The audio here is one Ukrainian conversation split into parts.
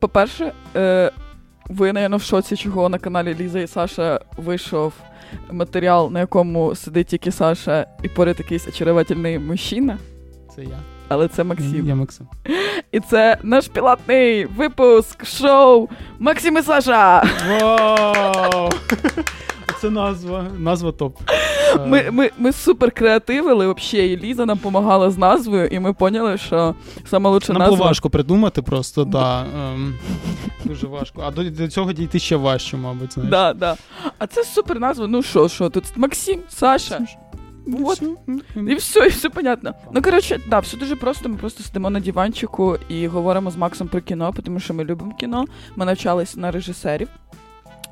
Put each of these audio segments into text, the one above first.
По-перше, е, ви, напевно, в шоці, чого на каналі Ліза і Саша вийшов матеріал, на якому сидить тільки Саша, і поряд якийсь очаровательний мужчина. Це я. Але це Максим. Я Максим. І це наш пілотний випуск шоу Максим і Саша. Вау! Це назва. Назва топ. Ми ми, ми супер креативили, взагалі, і Ліза нам допомагала з назвою, і ми поняли, що саме лучша Нам назва... було важко придумати просто, да. Ем, дуже важко. А до, до цього дійти ще важче, мабуть. знаєш. Да, да. А це супер назва. Ну що, що, тут Максим, Саша. Вот. І все, і все понятно. Ну, коротше, да, все дуже просто. Ми просто сидимо на диванчику і говоримо з Максом про кіно, тому що ми любимо кіно. Ми навчалися на режисерів.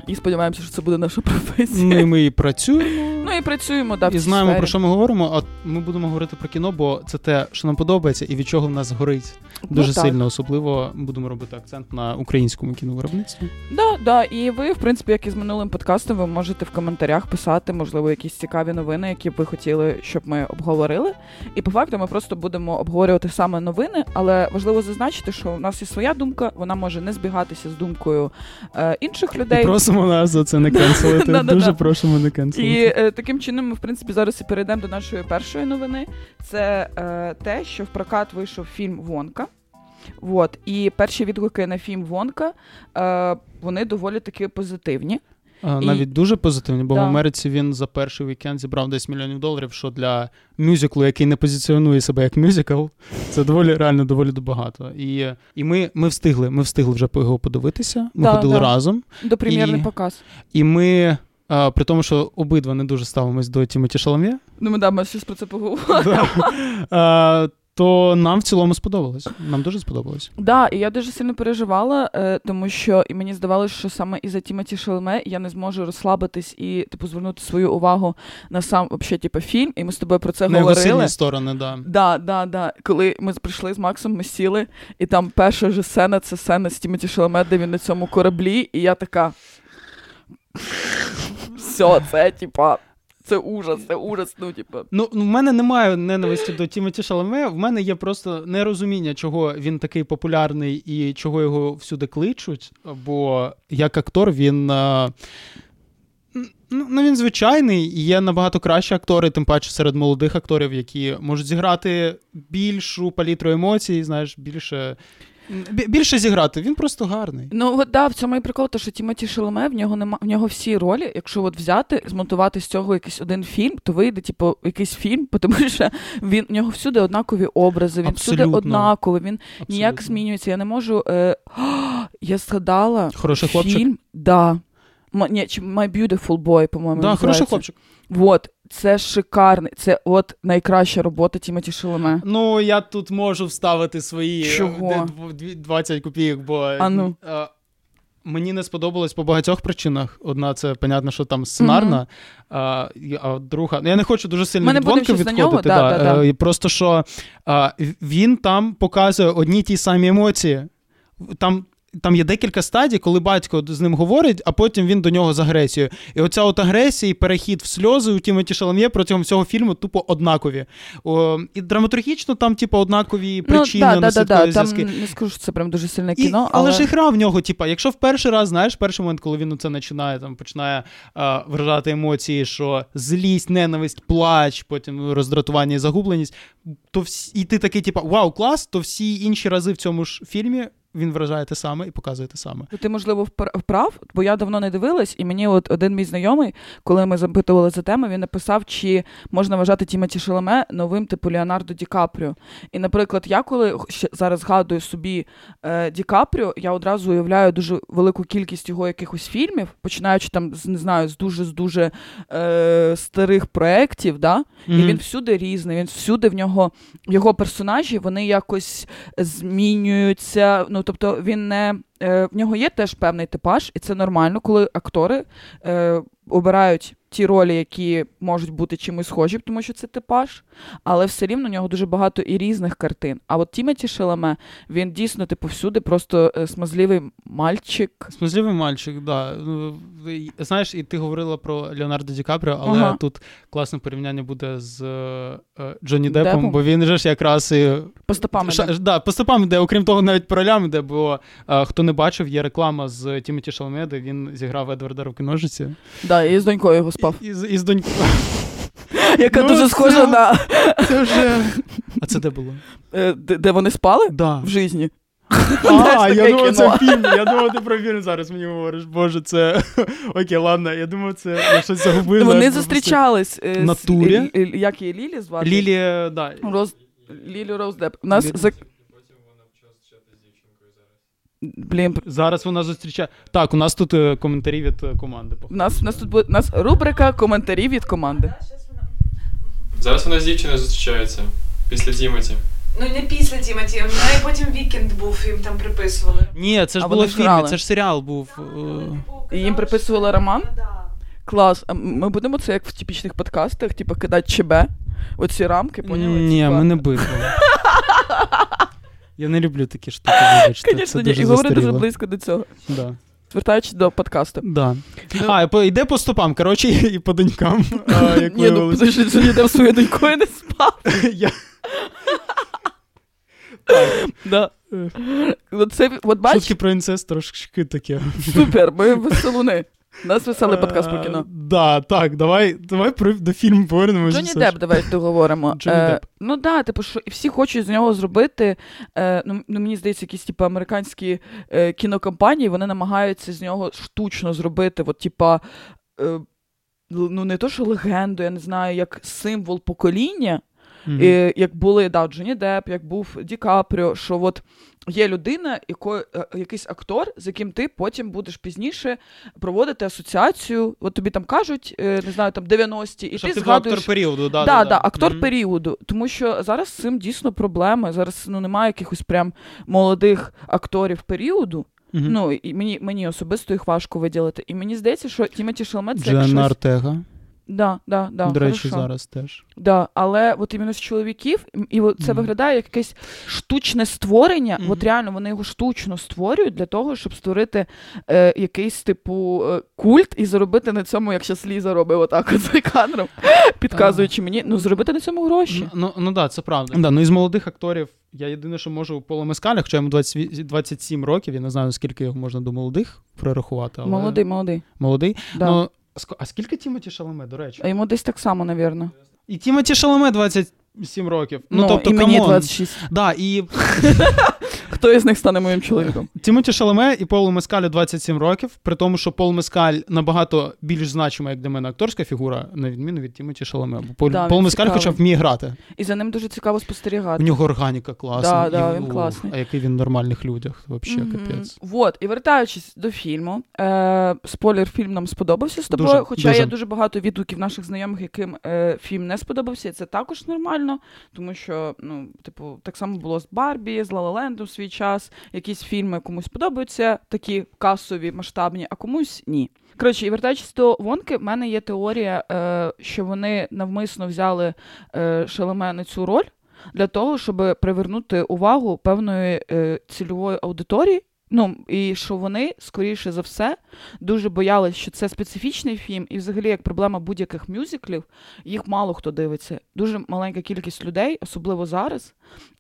І сподіваємося, що це буде наша професія. Ну і ми і працюємо. Ну і працюємо, да, в І цій знаємо, сфері. про що ми говоримо, а ми будемо говорити про кіно, бо це те, що нам подобається, і від чого в нас горить дуже ну, так. сильно. Особливо будемо робити акцент на українському кіновиробництві. Да, да. І ви, в принципі, як і з минулим подкастом, ви можете в коментарях писати, можливо, якісь цікаві новини, які б ви хотіли, щоб ми обговорили. І по факту ми просто будемо обговорювати саме новини, але важливо зазначити, що у нас є своя думка, вона може не збігатися з думкою е, інших людей. І просимо нас за це не кенселити. Дуже просимо не І е, таким чином ми, в принципі, зараз і перейдемо до нашої першої новини. Це е, те, що в прокат вийшов фільм Вонка. От, і перші відгуки на фільм Вонка е, вони доволі таки позитивні. А, і- Навіть дуже позитивні, бо Да. в Америці він за перший вікенд зібрав 10 мільйонів доларів, що для мюзиклу, який не позиціонує себе як мюзикл, це доволі реально доволі багато. І, і ми, ми встигли, ми встигли вже його подивитися. Ми Да, ходили да. разом. До прем'єрний І- показ. І ми, а, при тому, що обидва не дуже ставимось до Тімоті Шалам'є, Ну, ми да, ми щось про це поговоримо. а, то нам в цілому сподобалось. Нам дуже сподобалось. Да, і я дуже сильно переживала, е, тому що і мені здавалося, що саме із-за Тімоті Шалме я не зможу розслабитись і типу звернути свою увагу на сам вообще, типу, фільм. І ми з тобою про це На його говорили. сильні сторони, да. Да, да, да. Коли ми прийшли з Максом, ми сіли, і там перша ж сцена це сцена з Тімоті Шаламе, де він на цьому кораблі, і я така. Все, це типа. Це ужас, це ужас. Ну, типа. Ну, в мене немає ненависті до Тімоті Шаламе. В мене є просто нерозуміння, чого він такий популярний і чого його всюди кличуть. Бо як актор він. Ну, ну, він звичайний, і є набагато кращі актори, тим паче серед молодих акторів, які можуть зіграти більшу палітру емоцій, знаєш, більше. Бі- Більше зіграти. Він просто гарний. Ну, от да, в цьому і прикол, то, що Тімоті Шаламе, в нього нема в нього всі ролі. Якщо от взяти, змонтувати з цього якийсь один фільм, то вийде, типу, якийсь фільм, тому що він в нього всюди однакові образи, він всюди однаковий, він ніяк змінюється. Я не можу. Е... Я згадала Хороший хлопчик. фільм. Да. М- ні, My Beautiful Boy, по-моєму. Да, хороший хлопчик. Вот, це шикарний. Це от найкраща робота Тімоті Шаламе. Ну, я тут можу вставити свої е, Чого? 20 копійок, бо А ну. е, мені не сподобалось по багатьох причинах. Одна, це понятно, що там сценарна, а, а друга. Ну, я не хочу дуже сильно від Вонки відходити. нього, да, да, да. Е, Просто що а, він там показує одні ті самі емоції. Там. Там є декілька стадій, коли батько з ним говорить, а потім він до нього з агресією. І оця от агресія і перехід в сльози у Тімоті Шалам'є протягом всього фільму тупо однакові. О, і драматургічно там, типу, однакові причини, ну, да, да, да, да. наслідкові Там не скажу, що це прям дуже сильне І, кіно, але... але, ж і гра в нього, типа, якщо в перший раз, знаєш, перший момент, коли він це починає, там починає а, виражати емоції, що злість, ненависть, плач, потім роздратування і загубленість, то всі, і ти такий, типа, вау, клас, то всі інші рази в цьому ж фільмі він вражає те саме і показує те саме. Ну, Ти, можливо, впр- вправ, бо я давно не дивилась, і мені от один мій знайомий, коли ми запитували за тему, він написав, чи можна вважати Тімоті Шаламе новим типу Леонардо Ді Капріо. І, наприклад, я коли зараз згадую собі е, Ді Капріо, я одразу уявляю дуже велику кількість його якихось фільмів, починаючи там з не знаю, з дуже з дуже е, старих проєктів, да? І він всюди різний, він всюди в нього його персонажі, вони якось змінюються. Ну тобто він не е, в нього є теж певний типаж, і це нормально, коли актори е, обирають ті ролі, які можуть бути чимось схожі, тому що це типаж, але все рівно у нього дуже багато і різних картин. А от Тімоті Шеламе, він дійсно, типу, всюди просто е, смазливий мальчик. Смазливий мальчик, да. Ну, Знаєш, і ти говорила про Леонардо Ді Капріо, але Ага. тут класне порівняння буде з е, е, Джонні Деппом, Деппом? бо він же ж якраз і По стопам. Ша- іде. да, по стопам іде, окрім того, навіть по ролям іде, бо хто не бачив, є реклама з Тімоті Шаломе, де він зіграв Едварда Руки-ножиці. Да, і з донькою його спав. І, з- і з донькою. Яка Ну, дуже це- схожа на Це вже. А це де було? е, де, де вони спали Да. в житті. А, я думав, це фільм. Я думав, ти про фільм зараз мені говориш. Боже, це. Окей, ладно, я думав, це я щось загубив. Вони зустрічались. В натурі? е, е, Як її Лілі звати? Лілі, да. Роз... Лілі Роуз Депп. У нас. Блін, Зараз вона зустрічає. Так, у нас тут е, коментарі від е, команди. у нас, у нас тут буде у нас рубрика коментарі від команди. Зараз вона з дівчиною зустрічається після Тімоті. Ну не після Тімоті, в неї потім вікенд був, їм там приписували. Ні, це ж А було вони в фільмі, грали. це ж серіал був. е, І їм приписували роман? Клас. А Ми будемо це як в типічних подкастах, типу кидати ЧБ, оці рамки, поняли? Ні, Типа- ми не битвали. Я не люблю такі штуки. Звісно, ні, і говорить дуже близько до цього. Да. Звертаючись до подкасту. Да. А, по- йде по стопам, коротше, і по донькам. а, Як Ні, ну подожди, сьогодні там свою донькою не спав. Я- Да. От це, от бач, Шутки про інцест трошки таке. супер, ми веселуни. Нас веселий подкаст про кіно. Е, Да, так, давай, давай про- до фільму повернемося. Джонні Депп, давай договоримо. Е, ну да, типу, що всі хочуть з нього зробити. Е, ну, ну мені здається, якісь типу, американські е, кінокомпанії вони намагаються з нього штучно зробити, от, типа, е, ну не то, що легенду, я не знаю, як символ покоління. Мгм. І, як були да, Джонні Депп, як був Ді Капріо, що от є людина, якої, е, якийсь актор, з яким ти потім будеш пізніше проводити асоціацію. От тобі там кажуть, е, не знаю, там 90-ті, і Щоб ти ти згадуєш. актор періоду, да, Да, да, актор Мгм. періоду. Тому що зараз з цим дійсно проблеми. Зараз ну, немає якихось прям молодих акторів періоду. Мгм. Ну, і мені, мені особисто їх важко виділити. І мені здається, що Тімоті Шалмет це як Дженна щось... Артега, Да, да, да, до речі, хорошо. зараз теж. Да, але от іменно з чоловіків, і от це Мгм. виглядає як якесь штучне створення. Мгм. От реально вони його штучно створюють для того, щоб створити е, якийсь типу е, культ і заробити на цьому, як щас Ліза робить отак от за кадром, підказуючи мені, ну зробити на цьому гроші. Ну, ну, ну да, це правда. Да, ну із молодих акторів я єдине, що можу Пола Мескаля, хоча йому 20, 27 років, я не знаю, скільки його можна до молодих прорахувати. Але... Молодий, молодий. Молодий. Да. Ну, а скільки Тімоті Шаломе, до речі? А йому десь так само, навірно. І Тімоті Шаламе 27 років. Ну, Ну, тобто, і мені come on. 26. Да, і Хто із них стане моїм чоловіком? Тімоті Шаламе і Полу Мескалю 27 років, при тому, що Пол Мескаль набагато більш значима, як для мене, акторська фігура, на відміну від Тімоті Шаломе. Бо Пол, Да, Пол Мескаль цікавий. хоча б вміє грати. І за ним дуже цікаво спостерігати. У нього органіка класна. Да, да, і, він ух, класний. А який він в нормальних людях, взагалі Мгм. капець. Вот, і вертаючись до фільму, е, спойлер, фільм нам сподобався з тобою. Дуже, хоча дуже. є дуже багато відгуків наших знайомих, яким е, фільм не сподобався. і Це також нормально, тому що, ну, типу, так само було з Барбі, з Лалалендом в свій час. Якісь фільми комусь подобаються, такі касові, масштабні, а комусь ні. Коротше, і вертаючись до Вонки, в мене є теорія, е, що вони навмисно взяли е, Шаломе на цю роль для того, щоб привернути увагу певної е, цільової аудиторії. Ну і що вони, скоріше за все, дуже боялись, що це специфічний фільм, і взагалі як проблема будь-яких мюзиклів, їх мало хто дивиться. Дуже маленька кількість людей, особливо зараз,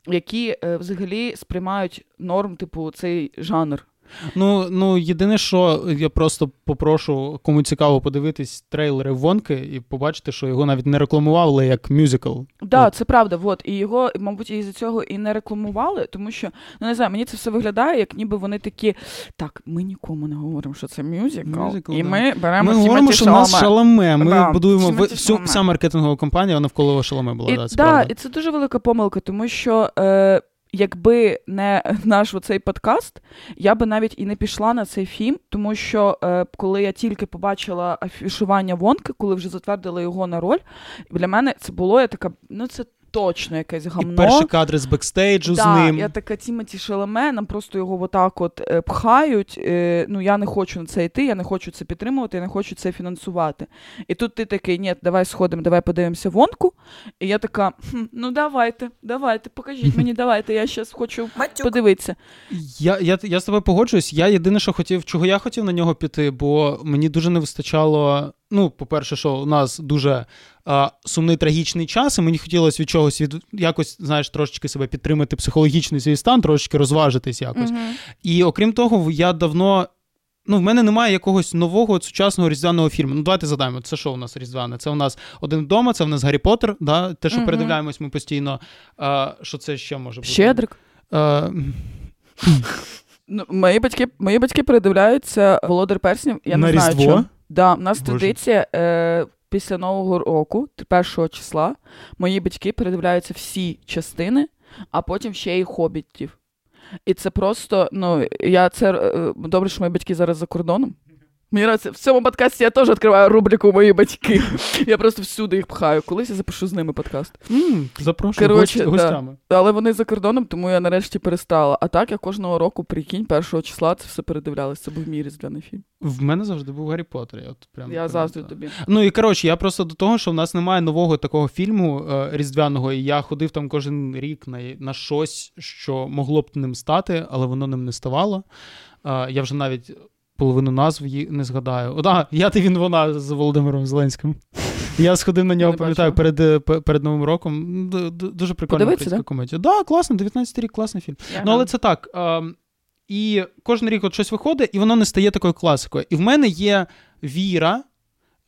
які е, взагалі сприймають норм, типу, цей жанр. Ну, ну, єдине, що я просто попрошу, кому цікаво подивитись трейлери Вонки і побачити, що його навіть не рекламували як мюзикл. Да, От. це правда. Вот. І його, мабуть, із-за цього і не рекламували, тому що, ну не знаю, мені це все виглядає, як ніби вони такі. Так, ми нікому не говоримо, що це мюзикл, Мюзикл, і да. ми беремо Ми говоримо, що в нас Шаламе. Ми Да, будуємо ви- всю, Шаламе. вся маркетингова кампанія навколо Шаламе була. І, да, це да, правда. і це дуже велика помилка, тому що е, якби не наш оцей подкаст, я би навіть і не пішла на цей фільм, тому що е, коли я тільки побачила афішування Вонки, коли вже затвердили його на роль, для мене це було я така, ну це точно якесь гамно. І перші кадри з бекстейджу да, з ним. Я така Тімоті Шаламе, нам просто його отак от е, пхають. Е, ну я не хочу на це йти, я не хочу це підтримувати, я не хочу це фінансувати. І тут ти такий, ні, давай сходимо, давай подивимося вонку. І я така, хм, ну давайте, давайте, покажіть мені, давайте, я зараз хочу Матюк. подивитися. Я, я, я з тобою погоджуюсь. Я єдине, що хотів, чого я хотів на нього піти, бо мені дуже не вистачало. Ну, по-перше, що у нас дуже а, сумний трагічний час, і мені хотілося від чогось від якось, знаєш, трошечки себе підтримати психологічний свій стан, трошечки розважитись якось. Мгм. І окрім того, я давно. Ну, в мене немає якогось нового сучасного різдвяного фільму. Ну, давайте задаємо. Це що у нас різдвяне? Це у нас один вдома, це у нас Гаррі Поттер, да? те, що Мгм. передивляємось ми постійно. А, що це ще може бути? Щедрик. А, Ну, мої батьки, мої батьки передивляються Володар Перснів. Я На не знаю, Різдво? чому. Да, у нас Боже. традиція е, після Нового року, першого числа, мої батьки передивляються всі частини, а потім ще й хобітів. І це просто, ну, я це е, добре, що мої батьки зараз за кордоном. Мені нравиться, в цьому подкасті я теж відкриваю рубрику Мої батьки. Я просто всюди їх пхаю. Колись я запишу з ними подкаст. м, запрошую Коротше, гості- да. гостями. Але вони за кордоном, тому я нарешті перестала. А так я кожного року, прикинь, першого числа це все передивлялася. Це був мій різдвяний фільм. В мене завжди був Гаррі Поттер. Я, от прям Я заздрю тобі. Ну і коротше, я просто до того, що в нас немає нового такого фільму е, різдвяного, і я ходив там кожен рік на, на щось, що могло б ним стати, але воно ним не ставало. Е, я вже навіть половину назв її не згадаю. О, да, я ти він вона з Володимиром Зеленським. Я сходив на нього, пам'ятаю, перед, е, перед Новим роком. Дуже прикольна українська комедія. Так, да, класно, 19 рік, класний фільм. Ну, але це так. А, і кожен рік от щось виходить, і воно не стає такою класикою. І в мене є віра,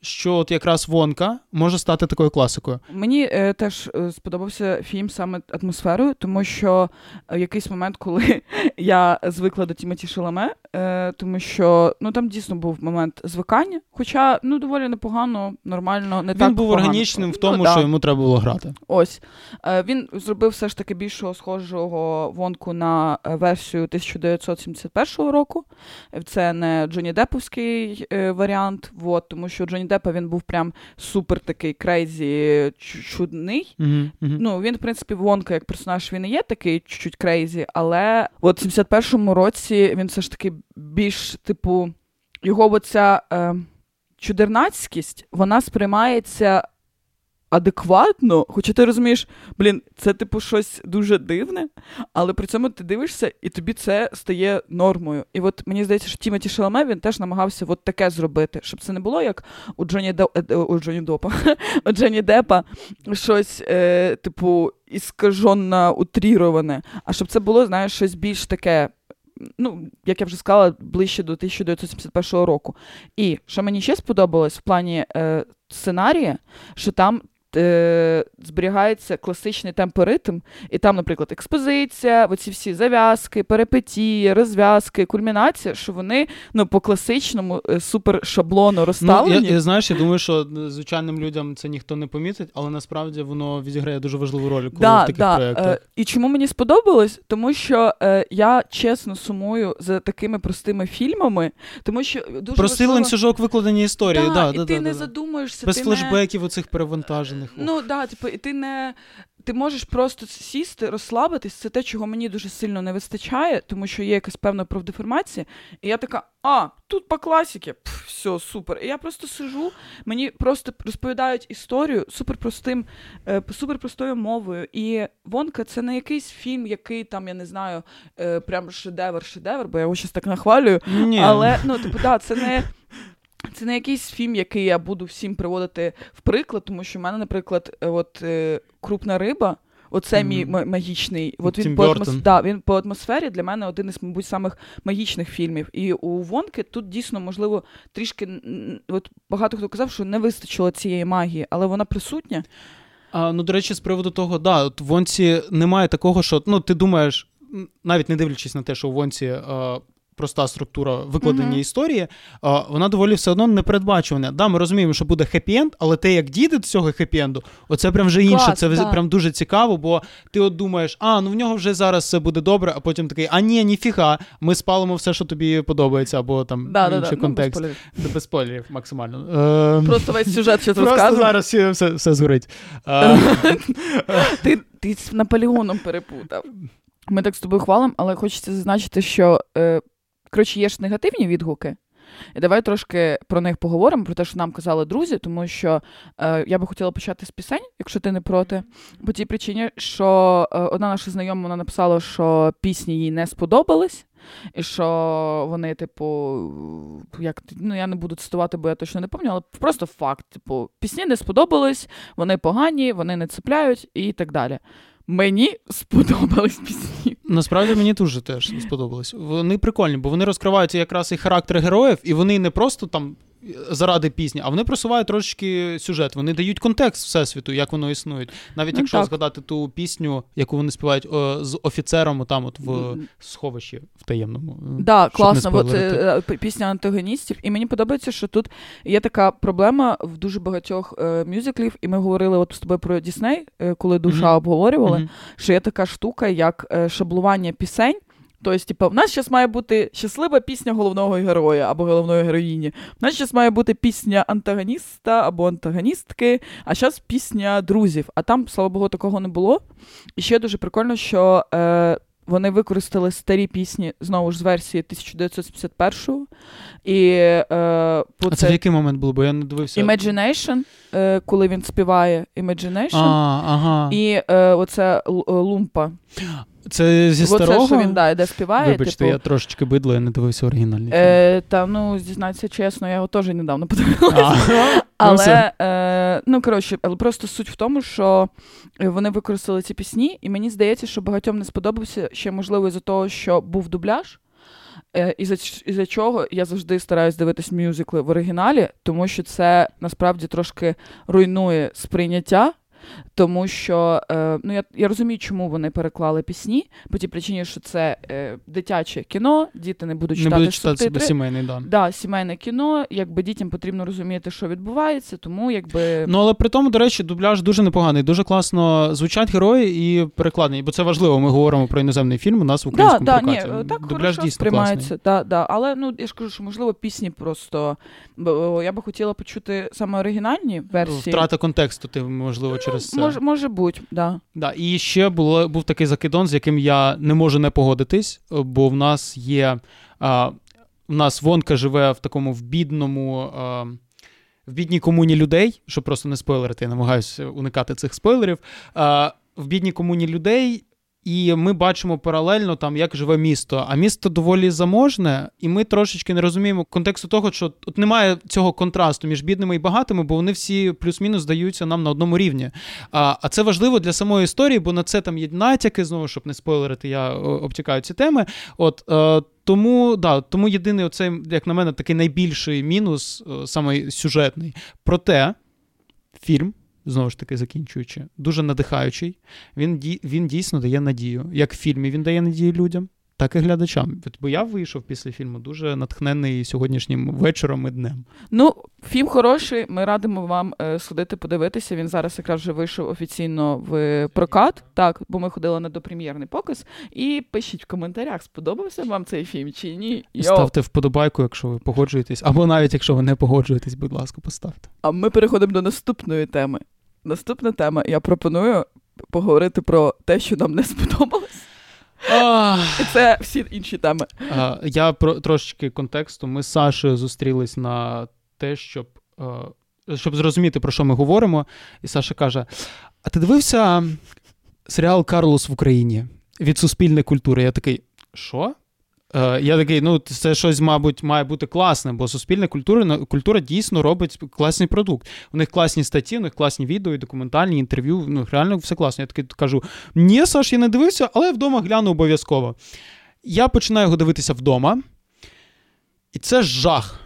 що от якраз Вонка може стати такою класикою. Мені е, теж е, сподобався фільм саме атмосферою, тому що е, в якийсь момент, коли я звикла до Тімоті Шаламе, е, тому що ну там дійсно був момент звикання, хоча ну доволі непогано, нормально, не Він так був погано. органічним в тому, ну, да. що йому треба було грати. Ось Е, він зробив все ж таки більшого схожого Вонку на е, версію 1971 року. Це не Джонні Деповський е, варіант, вот, тому що у Джонні Деппа він був прям супер такий crazy чу- чудний. Mm-hmm. Ну, він, в принципі, Вонка як персонаж він і є такий чуть-чуть crazy, але от в 71-му році він все ж таки більш, типу, його оця е, чудернацькість, вона сприймається адекватно, хоча ти розумієш, блін, це типу щось дуже дивне, але при цьому ти дивишся, і тобі це стає нормою. І от мені здається, що Тімоті Шаламе він теж намагався от таке зробити, щоб це не було як у Джоні До... е, у Джоні Допа, у Джоні Депа щось, е, типу, іскаженно утріроване, а щоб це було, знаєш, щось більш таке. Ну, як я вже сказала, ближче до 1971 року. І що мені ще сподобалось в плані е, сценарія, що там е, зберігається класичний темпоритм, і там, наприклад, експозиція, оці всі зав'язки, перипетії, розв'язки, кульмінація, що вони ну, по класичному е, супер шаблону Ну, я, я, знаєш, я думаю, що звичайним людям це ніхто не помітить, але насправді воно відіграє дуже важливу роль, коли в таких проєктах. Е, і чому мені сподобалось? Тому що е, я чесно сумую за такими простими фільмами, тому що дуже Простий важливо... ланцюжок викладення історії. Да, Да, і да, ти да, не да. задумуєшся, Без ти флешбеків оцих перевантажених. Не... Ну да, типу, і ти не. Ти можеш просто сісти, розслабитись. Це те, чого мені дуже сильно не вистачає, тому що є якась певна профдеформація. І я така, а, тут по класіки, Пф, все, супер. І я просто сижу, мені просто розповідають історію суперпростим, е, суперпростою мовою. І Вонка це не якийсь фільм, який там, я не знаю, е, прям шедевр, шедевр, бо я його щось так нахвалюю. Ні. Але ну, типу, да, це не. Це не якийсь фільм, який я буду всім приводити в приклад, тому що в мене, наприклад, е, от е, крупна риба, оце Мгм. мій ма- магічний. От він Тім по, атмос... да, він по атмосфері для мене один із, мабуть, самих магічних фільмів. І у Вонки тут дійсно, можливо, трішки от багато хто казав, що не вистачило цієї магії, але вона присутня. А, ну, до речі, з приводу того, да, от в Вонці немає такого, що ну, ти думаєш, навіть не дивлячись на те, що у Вонці е, проста структура викладення Мгм. історії, а, вона доволі все одно непередбачувана. Да, ми розуміємо, що буде хеппі-енд, але те, як дійде до цього хеппі-енду, оце прям вже інше. Клас, це так. прям дуже цікаво, бо ти от думаєш, а ну в нього вже зараз все буде добре, а потім такий, а ні, ніфіга, ми спалимо все, що тобі подобається, або там Да, інший да. Ну, без спойлерів. Без спойлерів максимально. Е, Просто весь сюжет ти Просто зараз все, все, згорить. Ти, ти з Наполеоном перепутав. Ми так з тобою хвалимо, але хочеться зазначити, що е, коротше, є ж негативні відгуки. І давай трошки про них поговоримо, про те, що нам казали друзі, тому що е, я би хотіла почати з пісень, якщо ти не проти. По тій причині, що е, одна наша знайома вона написала, що пісні їй не сподобались, і що вони, типу, як ну я не буду цитувати, бо я точно не пам'ятаю, але просто факт. Типу, пісні не сподобались, вони погані, вони не цепляють і так далі. Мені сподобались пісні. Насправді мені дуже теж сподобалось. Вони прикольні, бо вони розкривають якраз і характер героїв, і вони не просто там заради пісні, а вони просувають трошечки сюжет. Вони дають контекст всесвіту, як воно існує. Навіть Ну, якщо так. згадати ту пісню, яку вони співають о, з офіцером, там от в сховищі в таємному. Да, щоб не класно, от, е, пісня антагоністів. І мені подобається, що тут є така проблема в дуже багатьох е, мюзиклів, і ми говорили от з тобою про Дісней, е, коли душа Мгм. обговорювали, Мгм. що є така штука, як е, шаблування пісень. Тобто, типу, в нас зараз має бути щаслива пісня головного героя або головної героїні. В нас зараз має бути пісня антагоніста або антагоністки, а зараз пісня друзів. А там, слава Богу, такого не було. І ще дуже прикольно, що е, вони використали старі пісні знову ж з версії 1971 І е, по А це в який момент було? Бо я не дивився. Imagination, е, коли він співає Imagination. А, ага. І е, оце Лумпа. Це зі Оце, старого? що він да, де співає. Вибачте, типу, я трошечки бидло, я не дивився оригінальний фільм. Е, та ну, зізнатися чесно, я його теж недавно подивилася. Ну. Але е, ну коротше, але просто суть в тому, що е, вони використали ці пісні, і мені здається, що багатьом не сподобався ще можливо із-за того, що був дубляж. Е, із-за, ч- із-за чого я завжди стараюсь дивитись мюзикли в оригіналі, тому що це насправді трошки руйнує сприйняття. Тому що е, ну я, я розумію, чому вони переклали пісні, по тій причині, що це е, дитяче кіно, діти не будуть читати. Не читати буду читати субтитри. сімейний, да. Да, сімейне кіно, якби дітям потрібно розуміти, що відбувається, тому якби Ну, але при тому, до речі, дубляж дуже непоганий. Дуже класно звучать герої і перекладені. Бо це важливо. Ми говоримо про іноземний фільм. У нас в да, українському да, ні, прокаті. так дубляж хорошо дійсно сприймається. класний. Да, да. Але ну я ж кажу, що можливо пісні просто бо я би хотіла почути саме оригінальні версії. Втрата контексту, ти можливо через це. Може, може бути, да. Да, і ще було, був такий закидон, з яким я не можу не погодитись, бо в нас є. А, в нас Вонка живе в такому в бідному. А, в бідній комуні людей, щоб просто не спойлерити, я намагаюся уникати цих спойлерів. А, в бідній комуні людей, і ми бачимо паралельно там, як живе місто. А місто доволі заможне, і ми трошечки не розуміємо контексту того, що от немає цього контрасту між бідними і багатими, бо вони всі плюс-мінус здаються нам на одному рівні. А, а це важливо для самої історії, бо на це там є натяки, знову, щоб не спойлерити, я обтікаю ці теми. От е, тому, да, тому єдиний, оцей, як на мене, такий найбільший мінус, е, саме сюжетний. Проте фільм. Знову ж таки, закінчуючи, дуже надихаючий. Він він дійсно дає надію. Як в фільмі він дає надію людям, так і глядачам. Бо я вийшов після фільму дуже натхнений сьогоднішнім вечором і днем. Ну, фільм хороший. Ми радимо вам е, сходити подивитися. Він зараз якраз вже вийшов офіційно в прокат. Так, бо ми ходили на допрем'єрний показ. І пишіть в коментарях, сподобався вам цей фільм чи ні. Йо. Ставте вподобайку, якщо ви погоджуєтесь, або навіть якщо ви не погоджуєтесь, будь ласка, поставте. А ми переходимо до наступної теми. Наступна тема. Я пропоную поговорити про те, що нам не сподобалось. І це всі інші теми. Я про трошечки контексту. Ми з Сашею зустрілись на те, щоб, щоб зрозуміти, про що ми говоримо. І Саша каже: А ти дивився серіал Карлос в Україні від суспільної культури? Я такий, що? Е, Я такий, ну це щось, мабуть, має бути класне, бо суспільна культура ну, культура дійсно робить класний продукт. У них класні статті, у них класні відео, документальні інтерв'ю. Ну реально все класно. Я такий кажу: ні, Саш, я не дивився, але я вдома гляну обов'язково. Я починаю його дивитися вдома, і це жах.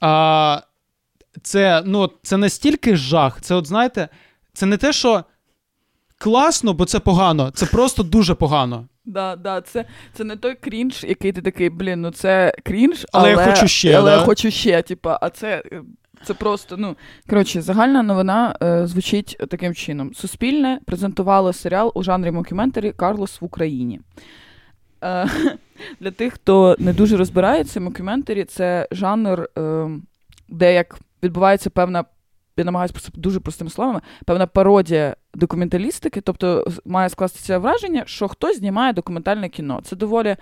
А, Це ну, це настільки жах. Це, от знаєте, це не те, що класно, бо це погано. Це просто дуже погано. Да, да, це, це не той крінж, який ти такий, блін, ну це крінж, Але але, я хочу ще, Але да? я хочу ще, типа, а це. Це просто, ну коротше, загальна новина е, звучить таким чином: Суспільне презентувало серіал у жанрі мокюментарі Карлос в Україні. Е, для тих, хто не дуже розбирається, мокюментарі це жанр, е, де як відбувається певна, я намагаюся просто дуже простими словами, певна пародія документалістики, тобто має скластися враження, що хтось знімає документальне кіно. Це доволі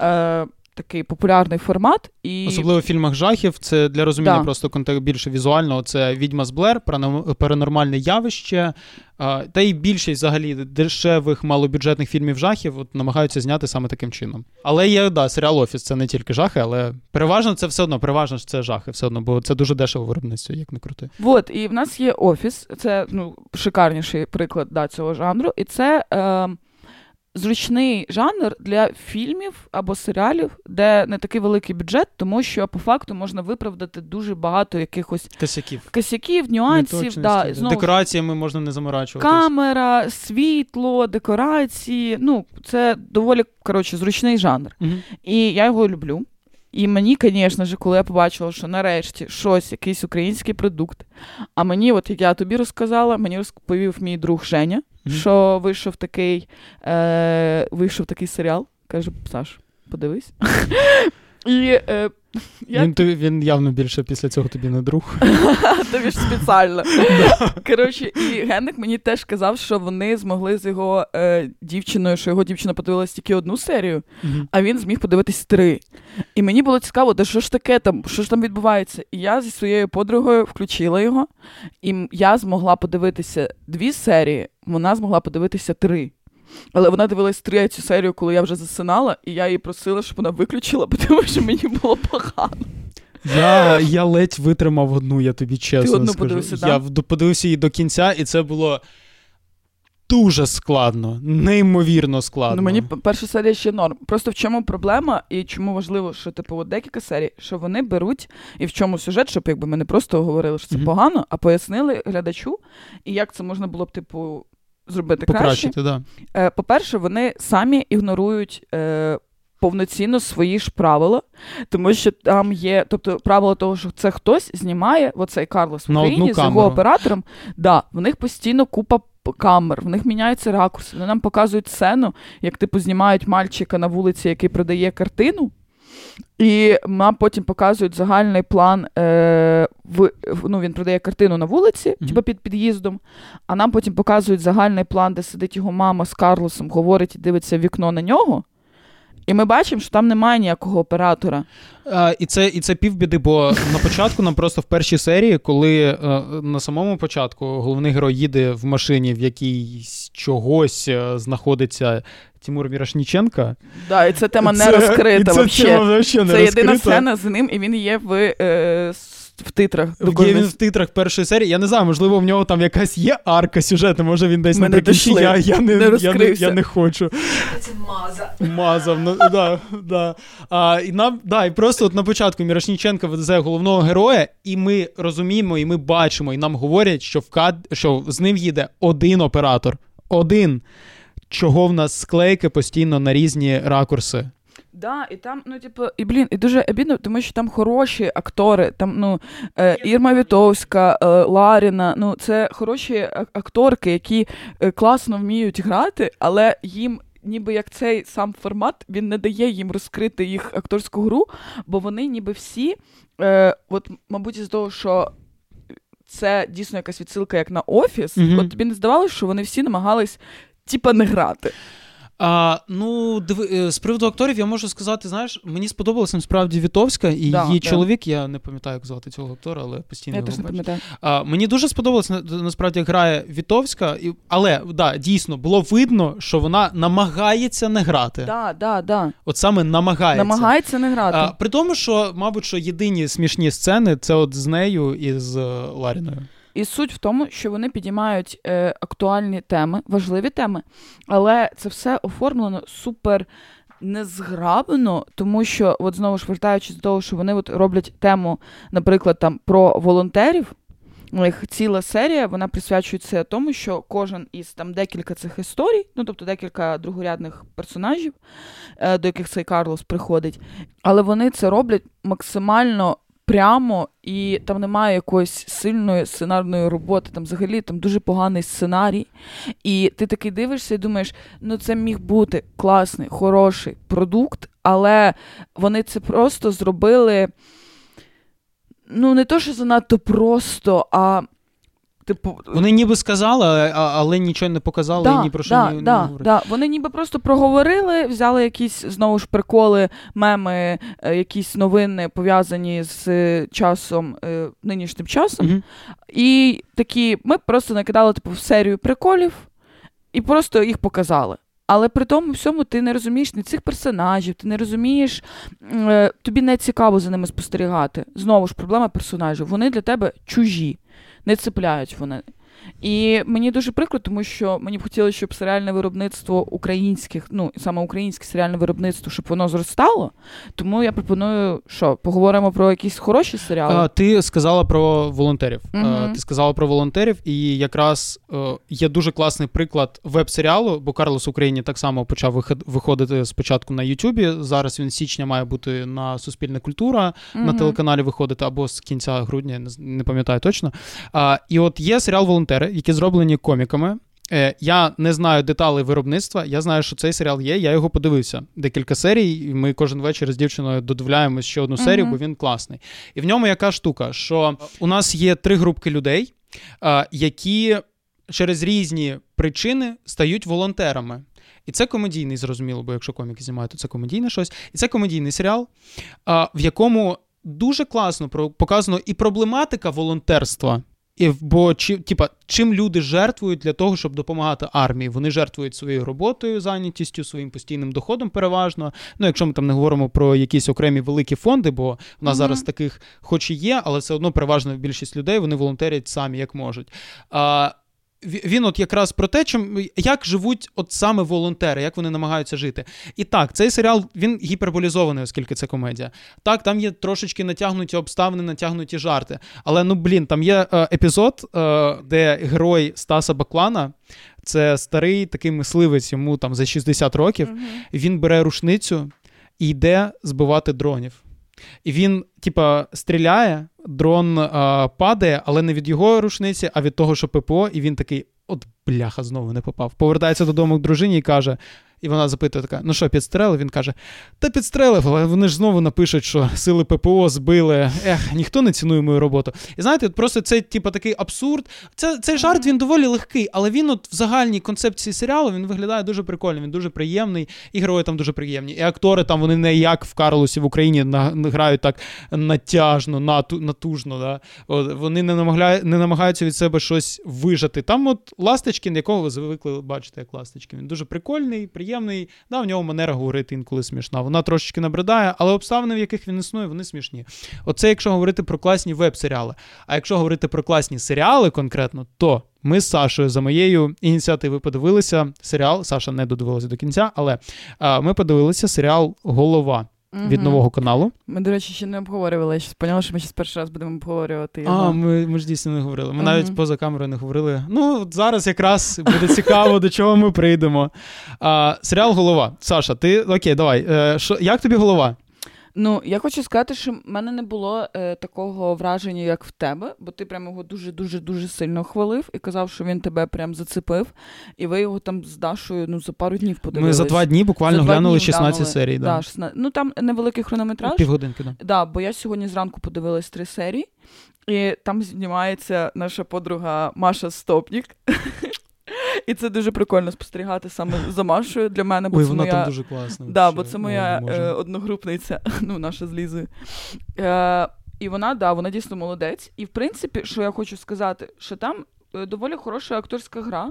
е, такий популярний формат. І... Особливо в фільмах жахів. Це для розуміння Да. просто контекст більше візуального. Це відьма з Блер, паранормальне явище. Та й більшість взагалі дешевих малобюджетних фільмів жахів от, намагаються зняти саме таким чином. Але є да, серіал Офіс, це не тільки жахи, але переважно це все одно, переважно це жахи, все одно, бо це дуже дешево виробництво, як не крути. Вот, і в нас є офіс, це ну, шикарніший приклад да, цього жанру, і це е, зручний жанр для фільмів або серіалів, де не такий великий бюджет, тому що по факту можна виправдати дуже багато якихось Косяків. косяків, нюансів. Да, знову Декораціями можна не заморачуватись. камера, світло, декорації. Ну, це доволі коротше, зручний жанр. Угу. І я його люблю. І мені, звісно ж, коли я побачила, що нарешті щось, якийсь український продукт. А мені, от як я тобі розказала, мені розповів мій друг Женя, Мгм. що вийшов такий, е, вийшов такий серіал. Каже: Саш, подивись. І е, я Він, тобі- він явно більше після цього тобі не друг. тобі ж спеціально. Коротше, і Генник мені теж казав, що вони змогли з його е, дівчиною, що його дівчина подивилась тільки одну серію, а він зміг подивитись три. І мені було цікаво, де що ж таке там, що ж там відбувається. І я зі своєю подругою включила його, і я змогла подивитися дві серії, вона змогла подивитися три. Але вона дивилась третю серію, коли я вже засинала, і я її просила, щоб вона виключила, тому що мені було погано. Я, я ледь витримав одну, я тобі чесно одну скажу. подивився, да? я подивився її до кінця, і це було дуже складно, неймовірно складно. Ну, мені перша серія ще норм. Просто в чому проблема, і чому важливо, що типу от декілька серій, що вони беруть, і в чому сюжет, щоб якби ми не просто говорили, що це Мгм. погано, а пояснили глядачу, і як це можна було б, типу, зробити краще. Да. Е, по-перше, вони самі ігнорують. Е, Повноцінно свої ж правила, тому що там є, тобто правило того, що це хтось знімає, оцей Карлос в На Україні з його оператором. Да, в них постійно купа камер, в них міняються ракурси. Вони нам показують сцену, як типу знімають мальчика на вулиці, який продає картину. І нам потім показують загальний план. Е, в, ну, він продає картину на вулиці, Мгм. типу під під'їздом, а нам потім показують загальний план, де сидить його мама з Карлосом, говорить і дивиться вікно на нього. І ми бачимо, що там немає ніякого оператора. А, і, це, і це півбіди, бо на початку нам просто в першій серії, коли е, на самому початку головний герой їде в машині, в якій чогось е, знаходиться Тимур Мірошніченка. Да, і ця тема не Це- розкрита. це тема Це єдина розкрита. сцена з ним, і він є в, е, в титрах. Є він в титрах першої серії. Я не знаю, можливо, в нього там якась є арка сюжету, може він десь не наприкінці. Я, я, не, не я, не, я не хочу. Це маза. Мазав, ну да, да. А, і нам, да, і просто от на початку Мірошніченко везе головного героя, і ми розуміємо, і ми бачимо, і нам говорять, що в кад... що з ним їде один оператор. Один. Чого в нас склейки постійно на різні ракурси. Да, і там, ну, типу, і блін, і дуже обідно, тому що там хороші актори. Там, ну, е, Ірма Вітовська, е, Ларіна. Ну, це хороші акторки, які е, класно вміють грати, але їм. Ніби як цей сам формат він не дає їм розкрити їх акторську гру, бо вони ніби всі, е, от, мабуть, із того, що це дійсно якась відсилка як на офіс, Мгм. от тобі не здавалося, що вони всі намагались типа не грати. А, ну, диви, е, з приводу акторів я можу сказати, знаєш, мені сподобалася насправді Вітовська, і Да, її да. чоловік, я не пам'ятаю, як звати цього актора, але постійно Я його теж не бачу. пам'ятаю. А, мені дуже сподобалось насправді грає Вітовська, і, але да, дійсно було видно, що вона намагається не грати. Да, да, да. От саме намагається. Намагається не грати. А, при тому, що, мабуть, що єдині смішні сцени це от з нею і з е, Ларіною. І суть в тому, що вони підіймають е, актуальні теми, важливі теми, але це все оформлено супер незграбно, тому що, от знову ж вертаючись до того, що вони от роблять тему, наприклад, там про волонтерів. у них ціла серія, вона присвячується тому, що кожен із там декілька цих історій, ну тобто декілька другорядних персонажів, е, до яких цей Карлос приходить, але вони це роблять максимально. Прямо і там немає якоїсь сильної сценарної роботи, там взагалі там дуже поганий сценарій. І ти такий дивишся і думаєш, ну це міг бути класний, хороший продукт, але вони це просто зробили. Ну, не то, що занадто просто, а. Типу, Вони ніби сказали, але нічого не показали да, і ні про що да, не, не да, говорили. да. Вони ніби просто проговорили, взяли якісь знову ж приколи, меми, е, якісь новини пов'язані з е, часом, е, нинішнім часом. Мгм. І такі, ми просто накидали типу, в серію приколів і просто їх показали. Але при тому всьому ти не розумієш ні цих персонажів, ти не розумієш, тобі не цікаво за ними спостерігати. Знову ж проблема персонажів. Вони для тебе чужі, не цепляють вони. І мені дуже прикро, тому що мені б хотілося, щоб серіальне виробництво українських, ну саме українське серіальне виробництво, щоб воно зростало. Тому я пропоную, що поговоримо про якісь хороші серіали. А, ти сказала про волонтерів. Мгм. А, ти сказала про волонтерів, і якраз е, є дуже класний приклад веб-серіалу, бо Карлос Україні так само почав виход- виходити спочатку на Ютубі. Зараз він з січня має бути на Суспільна культура на телеканалі виходити або з кінця грудня, не, пам'ятаю точно. А, і от є серіал Волонтери, які зроблені коміками. Е, Я не знаю деталей виробництва. Я знаю, що цей серіал є. Я його подивився. Декілька серій. і Ми кожен вечір з дівчиною додивляємось ще одну серію, Мгм. бо він класний. І в ньому яка штука, що у нас є три групки людей, а, які через різні причини стають волонтерами. І це комедійний, зрозуміло, бо якщо коміки знімають, то це комедійне щось. І це комедійний серіал, а, в якому дуже класно показано і проблематика волонтерства. І, бо чи, тіпа, чим люди жертвують для того, щоб допомагати армії? Вони жертвують своєю роботою, зайнятістю, своїм постійним доходом переважно. Ну, якщо ми там не говоримо про якісь окремі великі фонди, бо в нас Мгм. зараз таких хоч і є, але все одно переважно більшість людей вони волонтерять самі як можуть. А, він от якраз про те, чим як живуть от саме волонтери, як вони намагаються жити. І так, цей серіал він гіперболізований, оскільки це комедія. Так, там є трошечки натягнуті обставини, натягнуті жарти. Але ну блін, там є е, епізод, е, де герой Стаса Баклана. Це старий такий мисливець, йому там за 60 років. Мгм. Він бере рушницю і йде збивати дронів. І він, типа, стріляє, дрон а, падає, але не від його рушниці, а від того, що ППО, і він такий: от бляха, знову не попав. Повертається додому к дружині і каже. І вона запитує така: ну що, підстрелив? Він каже: Та підстрелив, але вони ж знову напишуть, що сили ППО збили. Ех, ніхто не цінує мою роботу. І знаєте, просто це, типу, такий абсурд. Це, цей жарт він доволі легкий, але він от в загальній концепції серіалу він виглядає дуже прикольно, він дуже приємний, і герої там дуже приємні. І актори там вони не як в Карлосі в Україні грають так натяжно, нату, натужно. Да? От, вони не, намагає, не намагаються від себе щось вижати. Там от Ласточкін, якого ви звикли бачити, як Ласточкін. Він дуже прикольний, приємний. Да, в нього манера говорити інколи смішна. Вона трошечки набридає, але обставини, в яких він існує, вони смішні. Оце якщо говорити про класні веб-серіали. А якщо говорити про класні серіали конкретно, то ми з Сашою за моєю ініціативою подивилися серіал. Саша не додивилася до кінця, але а, ми подивилися серіал Голова від нового каналу. Ми, до речі, ще не обговорювали. Я щас поняла, що ми зараз перший раз будемо обговорювати його. А, ми, ми ж дійсно не говорили. Ми угу. навіть поза камерою не говорили. Ну, зараз якраз буде цікаво, до чого ми прийдемо. А, серіал Голова. Саша, ти окей, давай. Е, шо, як тобі голова? Ну, я хочу сказати, що в мене не було е, такого враження, як в тебе, бо ти прям його дуже-дуже дуже сильно хвалив і казав, що він тебе прям зацепив, і ви його там з Дашою ну, за пару днів подивились. Ми за два дні буквально два глянули дні 16 глянули. серій. Да. Да, 16. Ну там невеликий хронометраж. Півгодинки, да. Да, бо я сьогодні зранку подивилась три серії, і там знімається наша подруга Маша Стопнік. І це дуже прикольно спостерігати саме за Машою для мене, бо Ой, це вона моя... там дуже класна. Да, бо це моя не е, одногрупниця, ну, наша з Лізою. Е, і вона, да, вона дійсно молодець. І в принципі, що я хочу сказати, що там е, доволі хороша акторська гра.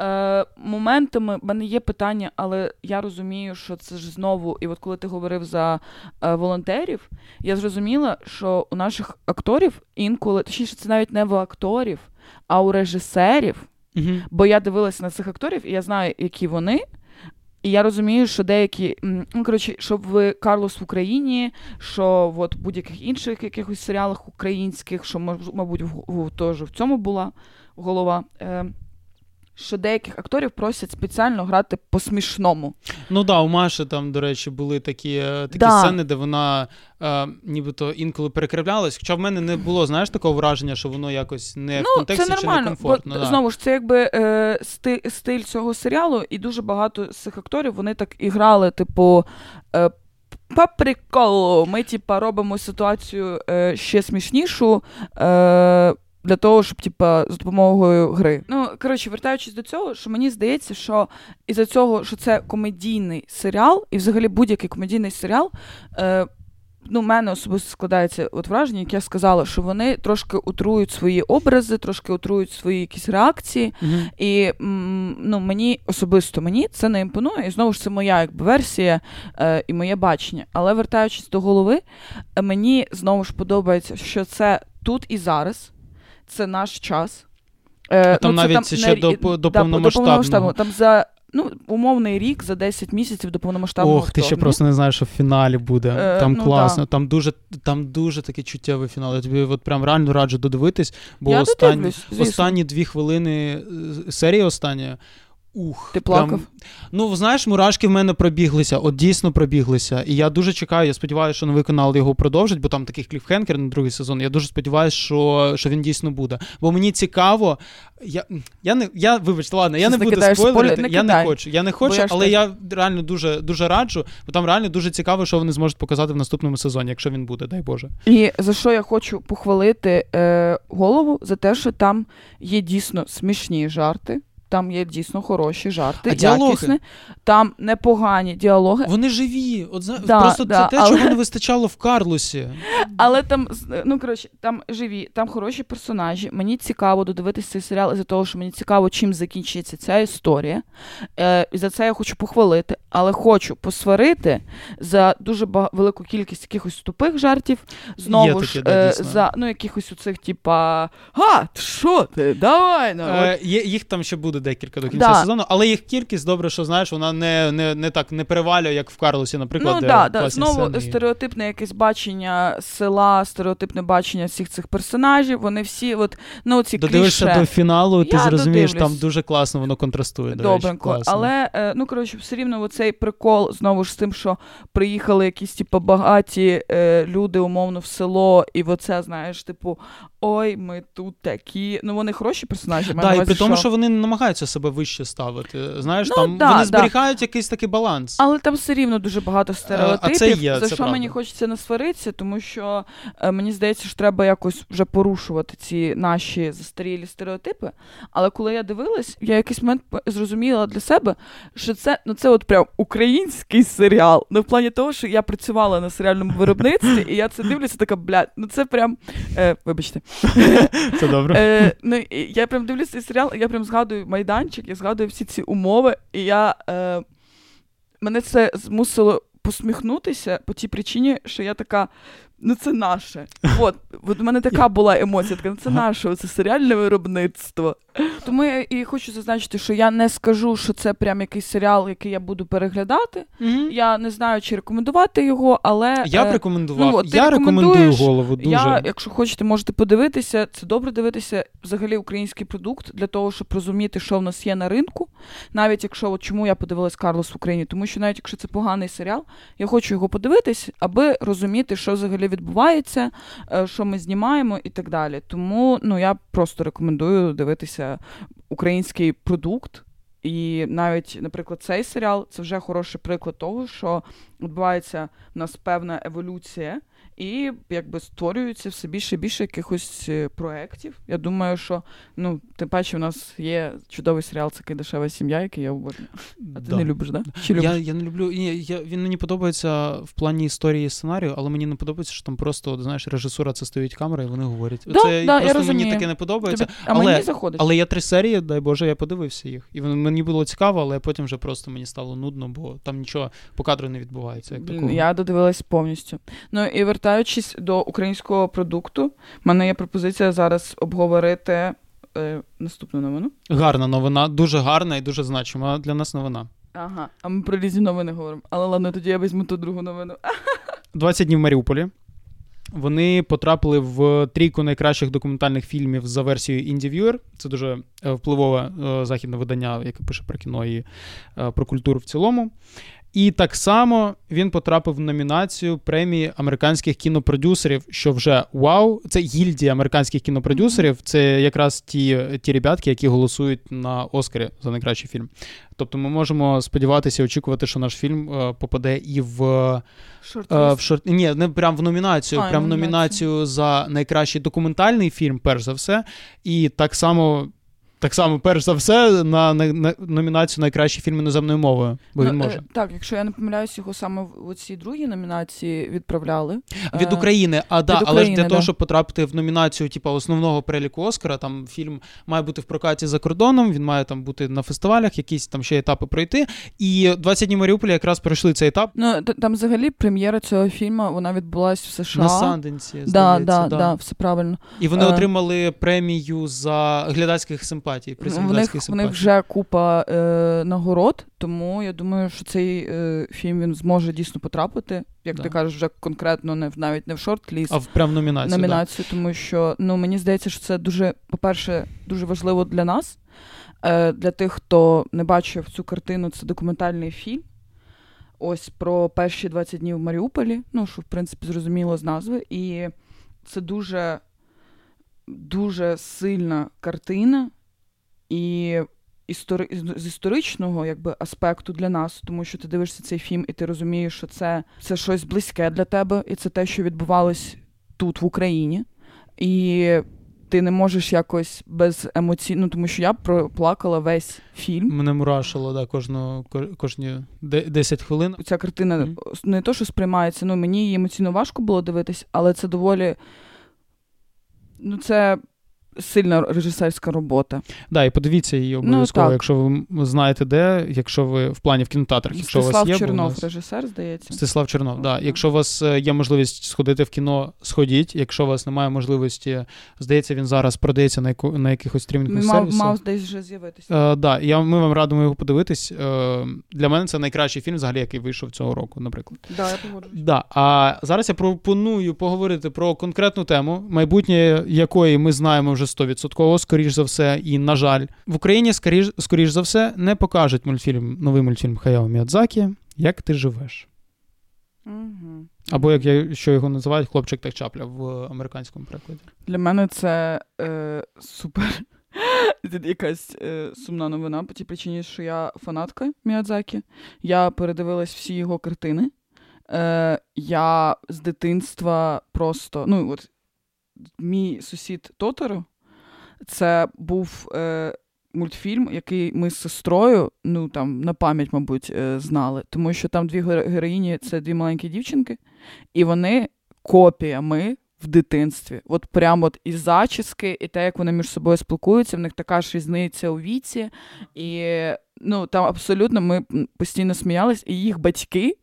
Е, моментами в мене є питання, але я розумію, що це ж знову, і от коли ти говорив за е, волонтерів, я зрозуміла, що у наших акторів інколи, точніше, це навіть не в акторів, а у режисерів. Бо я дивилася на цих акторів, і я знаю, які вони. І я розумію, що деякі, ну коротше, що в Карлос в Україні, що в будь-яких інших якихось серіалах українських, що мабуть, в, в, теж в цьому була голова. Е, що деяких акторів просять спеціально грати по-смішному. Ну да, у Маші там, до речі, були такі, е, такі Да. сцени, де вона е, нібито інколи перекривлялась. Хоча в мене не було, знаєш, такого враження, що воно якось не в Ну, контексті це чи нормально. некомфортно. Бо, да. Знову ж, це якби е, сти, стиль цього серіалу, і дуже багато з цих акторів вони так і грали, типу. Е, по приколу, ми, типа, робимо ситуацію е, ще смішнішу. Е, для того, щоб типа за допомогою гри. Ну коротше, вертаючись до цього, що мені здається, що із-за цього, що це комедійний серіал, і взагалі будь-який комедійний серіал, е, ну, мене особисто складається от враження, як я сказала, що вони трошки утрують свої образи, трошки утрують свої якісь реакції. Мгм. І м, ну, мені особисто мені це не імпонує. І знову ж це моя якби версія е, і моє бачення. Але вертаючись до голови, мені знову ж подобається, що це тут і зараз, це наш час. Е, А там ну, навіть ще не- до до да, повномасштабного. Там за ну, умовний рік, за 10 місяців до повномасштабного. Ох, ти ще просто не знаєш, що в фіналі буде. Е, там ну, класно, да. там дуже там дуже такий чуттєвий фінал. Я тобі от прям реально раджу додивитись, бо Я останні, додивлюсь, останні дві хвилини е, серії остання. Ух, Ти прям- плакав? Ну, знаєш, мурашки в мене пробіглися, от дійсно пробіглися. І я дуже чекаю, я сподіваюся, що новий канал його продовжить, бо там такий кліфхенкер на другий сезон. Я дуже сподіваюся, що, що він дійсно буде. Бо мені цікаво. Я, я не я вибачте, ладно, я Щось не буду спойлерити. спойлер, я не хочу. Я не хочу, ж але теж- я реально дуже дуже раджу, бо там реально дуже цікаво, що вони зможуть показати в наступному сезоні, якщо він буде, дай Боже. І за що я хочу похвалити е, голову за те, що там є дійсно смішні жарти. Там є дійсно хороші жарти, А діалоги? якісні, там непогані діалоги, Вони живі. От зна- Да, просто да, це те, але- чого не вистачало в Карлосі. але там ну коротше, там живі, там хороші персонажі. Мені цікаво додивитися цей серіал із-за того, що мені цікаво, чим закінчиться ця історія. Е, і за це я хочу похвалити, але хочу посварити за дуже бага- велику кількість якихось тупих жартів. Знову ж е, за ну якихось оцих, типа а, ти що ти? Давай Е, їх там ще буде декілька до кінця Да. сезону, але їх кількість добре, що знаєш, вона не, не, не так не перевалює, як в Карлосі, наприклад. Ну де да, да. знову сцени стереотипне якесь бачення села, стереотипне бачення всіх цих персонажів. Вони всі, от ну ці Додивишся кліше. до фіналу, ти Я зрозумієш, додивлюсь. там дуже класно воно контрастує. До Добренько, речі, але е, ну коротше, все рівно оцей прикол знову ж з тим, що приїхали якісь типу, багаті е, люди, умовно, в село, і оце, знаєш, типу, ой, ми тут такі. Ну вони хороші персонажі. Да, і при тому, що вони не намагаються себе вище ставити. Знаєш, Ну, там да, вони да. зберігають якийсь такий баланс. Але там все рівно дуже багато стереотипів, це є, за це що мені хочеться не сваритися, тому що е, мені здається, що треба якось вже порушувати ці наші застарілі стереотипи. Але коли я дивилась, я якийсь момент зрозуміла для себе, що це ну це от прям український серіал. Ну в плані того, що я працювала на серіальному виробництві, і я це дивлюся, така блядь, ну це прям е, вибачте. Це добре. Е, ну, я прям дивлюся цей серіал, і я прям згадую майданчик, я згадую всі ці умови, і я е, мене це змусило посміхнутися по тій причині, що я така. Ну, це наше. От, от у мене така була емоція, така, ну це наше, це серіальне виробництво. Тому я і хочу зазначити, що я не скажу, що це прям якийсь серіал, який я буду переглядати. Мгм. Я не знаю, чи рекомендувати його, але Я б е, рекомендував. ну, я рекомендую голову дуже. я, якщо хочете, можете подивитися. Це добре дивитися взагалі український продукт для того, щоб розуміти, що в нас є на ринку. Навіть якщо от чому я подивилась Карлос в Україні, тому що навіть якщо це поганий серіал, я хочу його подивитись, аби розуміти, що взагалі відбувається, е, що ми знімаємо і так далі. Тому ну я просто рекомендую дивитися український продукт. І навіть, наприклад, цей серіал це вже хороший приклад того, що відбувається в нас певна еволюція, і якби створюється все більше і більше якихось е, проєктів. Я думаю, що ну, тим паче, у нас є чудовий серіал «Це дешева сім'я, який я обожнюю. А ти Да. не любиш, да? Чи любиш? Я, я не люблю. Ні, я, він мені подобається в плані історії і сценарію, але мені не подобається, що там просто, от, знаєш, режисура це стоїть камера і вони говорять. Да, це да, я просто мені розумію. таке не подобається. Тобі- А але, мені заходить. але є три серії, дай Боже, я подивився їх. І мені було цікаво, але потім вже просто мені стало нудно, бо там нічого по кадру не відбувається. Як такого. Я додивилась повністю. Ну і вертаючись до українського продукту, в мене є пропозиція зараз обговорити е, наступну новину. Гарна новина, дуже гарна і дуже значима для нас новина. Ага, а ми про різні новини говоримо. Але ладно, тоді я візьму ту другу новину. 20 днів в Маріуполі. Вони потрапили в трійку найкращих документальних фільмів за версією IndieViewer. Це дуже е, впливове е, західне видання, яке пише про кіно і е, про культуру в цілому. І так само він потрапив в номінацію премії американських кінопродюсерів, що вже вау. Це гільдія американських кінопродюсерів. Це якраз ті ті ребятки, які голосують на Оскарі за найкращий фільм. Тобто ми можемо сподіватися, очікувати, що наш фільм е, попаде і в е, в шорт. Ні, не прям в номінацію, а, прям в номінацію за найкращий документальний фільм, перш за все. І так само так само, перш за все, на, на, на номінацію найкращий фільм іноземною мовою, бо ну, він може. Е, так, якщо я не помиляюсь, його саме в цій другій номінації відправляли. Від е, України, а да, від але ж для да. того, щоб потрапити в номінацію, типу, основного переліку Оскара, там фільм має бути в прокаті за кордоном, він має там бути на фестивалях, якісь там ще етапи пройти. І 20 днів Маріуполя якраз пройшли цей етап. Ну, там взагалі прем'єра цього фільму вона відбулась в США. На Санденсі, здається, да, да. да, все правильно. І вони Е. отримали премію за глядацьких симпатій. Приз В них, глядацьких в них вже купа е, нагород, тому я думаю, що цей е, фільм він зможе дійсно потрапити, як Да. ти кажеш, вже конкретно не в навіть не в шорт-ліст, А в прям номінацію. да. номінацію, тому що ну мені здається, що це дуже, по-перше, дуже важливо для нас, е, для тих, хто не бачив цю картину, це документальний фільм. Ось про перші 20 днів в Маріуполі, ну що в принципі зрозуміло з назви, і це дуже, дуже сильна картина, і істори... з історичного якби, аспекту для нас, тому що ти дивишся цей фільм, і ти розумієш, що це, це щось близьке для тебе, і це те, що відбувалось тут, в Україні. І ти не можеш якось без емоцій, ну тому що я проплакала весь фільм. Мене мурашило, да, кожну, кожні де- 10 хвилин. Ця картина Мгм. не то, що сприймається, ну мені її емоційно важко було дивитись, але це доволі. Ну, це сильна режисерська робота. Да, і подивіться її обов'язково, так. якщо ви знаєте де, якщо ви в плані в кінотеатрах, якщо у вас є. у Чернов, нас- режисер, здається. Стислав Чернов, да. Якщо у вас е, є можливість сходити в кіно, сходіть. Якщо у вас немає можливості, здається, він зараз продається на, яку, на якихось стрімінгових Мав, сервісах. мав десь вже з'явитися. Е, да, я, ми вам радимо його подивитись. Е, для мене це найкращий фільм, взагалі, який вийшов цього року, наприклад. Да, я погоджуюсь. Да, а зараз я пропоную поговорити про конкретну тему, майбутнє якої ми знаємо вже 100%, скоріш за все, і на жаль, в Україні скоріш, скоріш за все не покажуть мультфільм, новий мультфільм Хаяо Міядзакі «Як ти живеш. Угу. Або як я що його називають, хлопчик та чапля в американському перекладі. Для мене це е, супер. Якась е, сумна новина по тій причині, що я фанатка Міядзакі. Я передивилась всі його картини. Е, я з дитинства просто. Ну, от мій сусід Тоторо це був е, мультфільм, який ми з сестрою, ну там на пам'ять, мабуть, е, знали. Тому що там дві геро- героїні це дві маленькі дівчинки, і вони копіями в дитинстві. От прямо от і зачіски, і те, як вони між собою спілкуються, в них така ж різниця у віці. І ну, там абсолютно ми постійно сміялись, і їх батьки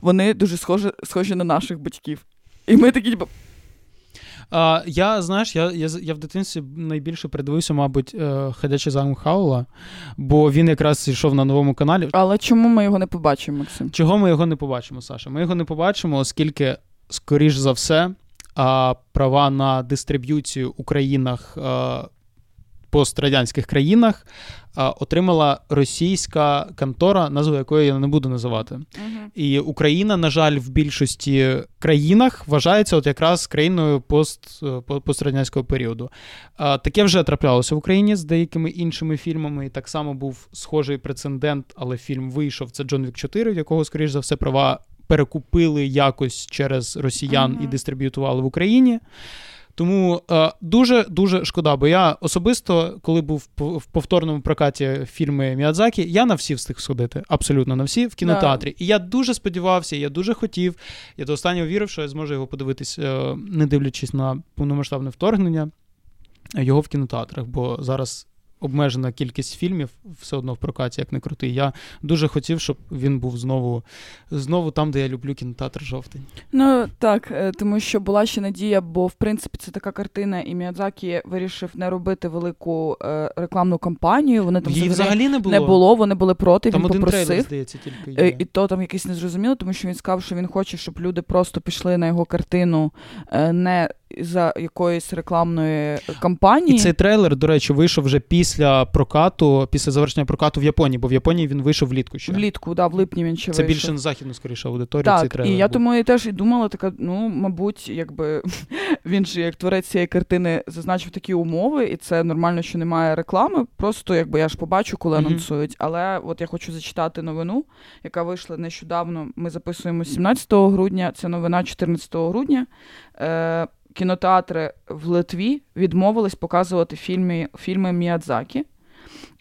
вони дуже схожі, схожі на наших батьків. І ми такі, типу, А, я, знаєш, я, я, я в дитинстві найбільше придивився, мабуть, е, ходячий замок Хаула, бо він якраз йшов на новому каналі. але чому ми його не побачимо, Максим? Чого ми його не побачимо, Саша? Ми його не побачимо, оскільки, скоріш за все, а, права на дистриб'юцію у країнах, а, пострадянських країнах, а, отримала російська контора, назву якої я не буду називати. І Україна, на жаль, в більшості країнах вважається от якраз країною пост, е, пострадянського періоду. А, Таке вже траплялося в Україні з деякими іншими фільмами. І так само був схожий прецедент, але фільм вийшов. Це Джон Вік 4, в якого, скоріш за все, права перекупили якось через росіян і дистриб'ютували в Україні. Тому е, дуже дуже шкода, бо я особисто, коли був в повторному прокаті фільми Міадзакі, я на всі встиг сходити, абсолютно на всі в кінотеатрі. І я дуже сподівався, я дуже хотів. Я до останнього вірив, що я зможу його подивитись, е, не дивлячись на повномасштабне вторгнення, його в кінотеатрах, бо зараз обмежена кількість фільмів все одно в прокаті, як не крутий. Я дуже хотів, щоб він був знову знову там, де я люблю кінотеатр жовтень. Ну так, е, тому що була ще надія, бо в принципі це така картина, і Міядзакі вирішив не робити велику е, рекламну кампанію. Вони там Її взагалі не було. не було, вони були проти. Там він один попросив. трейлер, здається, тільки Е, є. І то там якийсь незрозуміло, тому що він сказав, що він хоче, щоб люди просто пішли на його картину не за якоїсь рекламної кампанії. І цей трейлер, до речі, вийшов вже після прокату, після завершення прокату в Японії, бо в Японії він вийшов влітку ще. Влітку, да, в липні він ще Це вийшов. більше на західну, скоріше, аудиторію цей трейлер. і я був. тому і теж і думала, така, ну, мабуть, якби він же як творець цієї картини зазначив такі умови, і це нормально, що немає реклами. Просто якби я ж побачу, коли Мгм. анонсують. Але от я хочу зачитати новину, яка вийшла нещодавно. Ми записуємо 17 грудня. Це новина 14 грудня. Е, кінотеатри в Литві відмовились показувати фільми, фільми Міядзакі.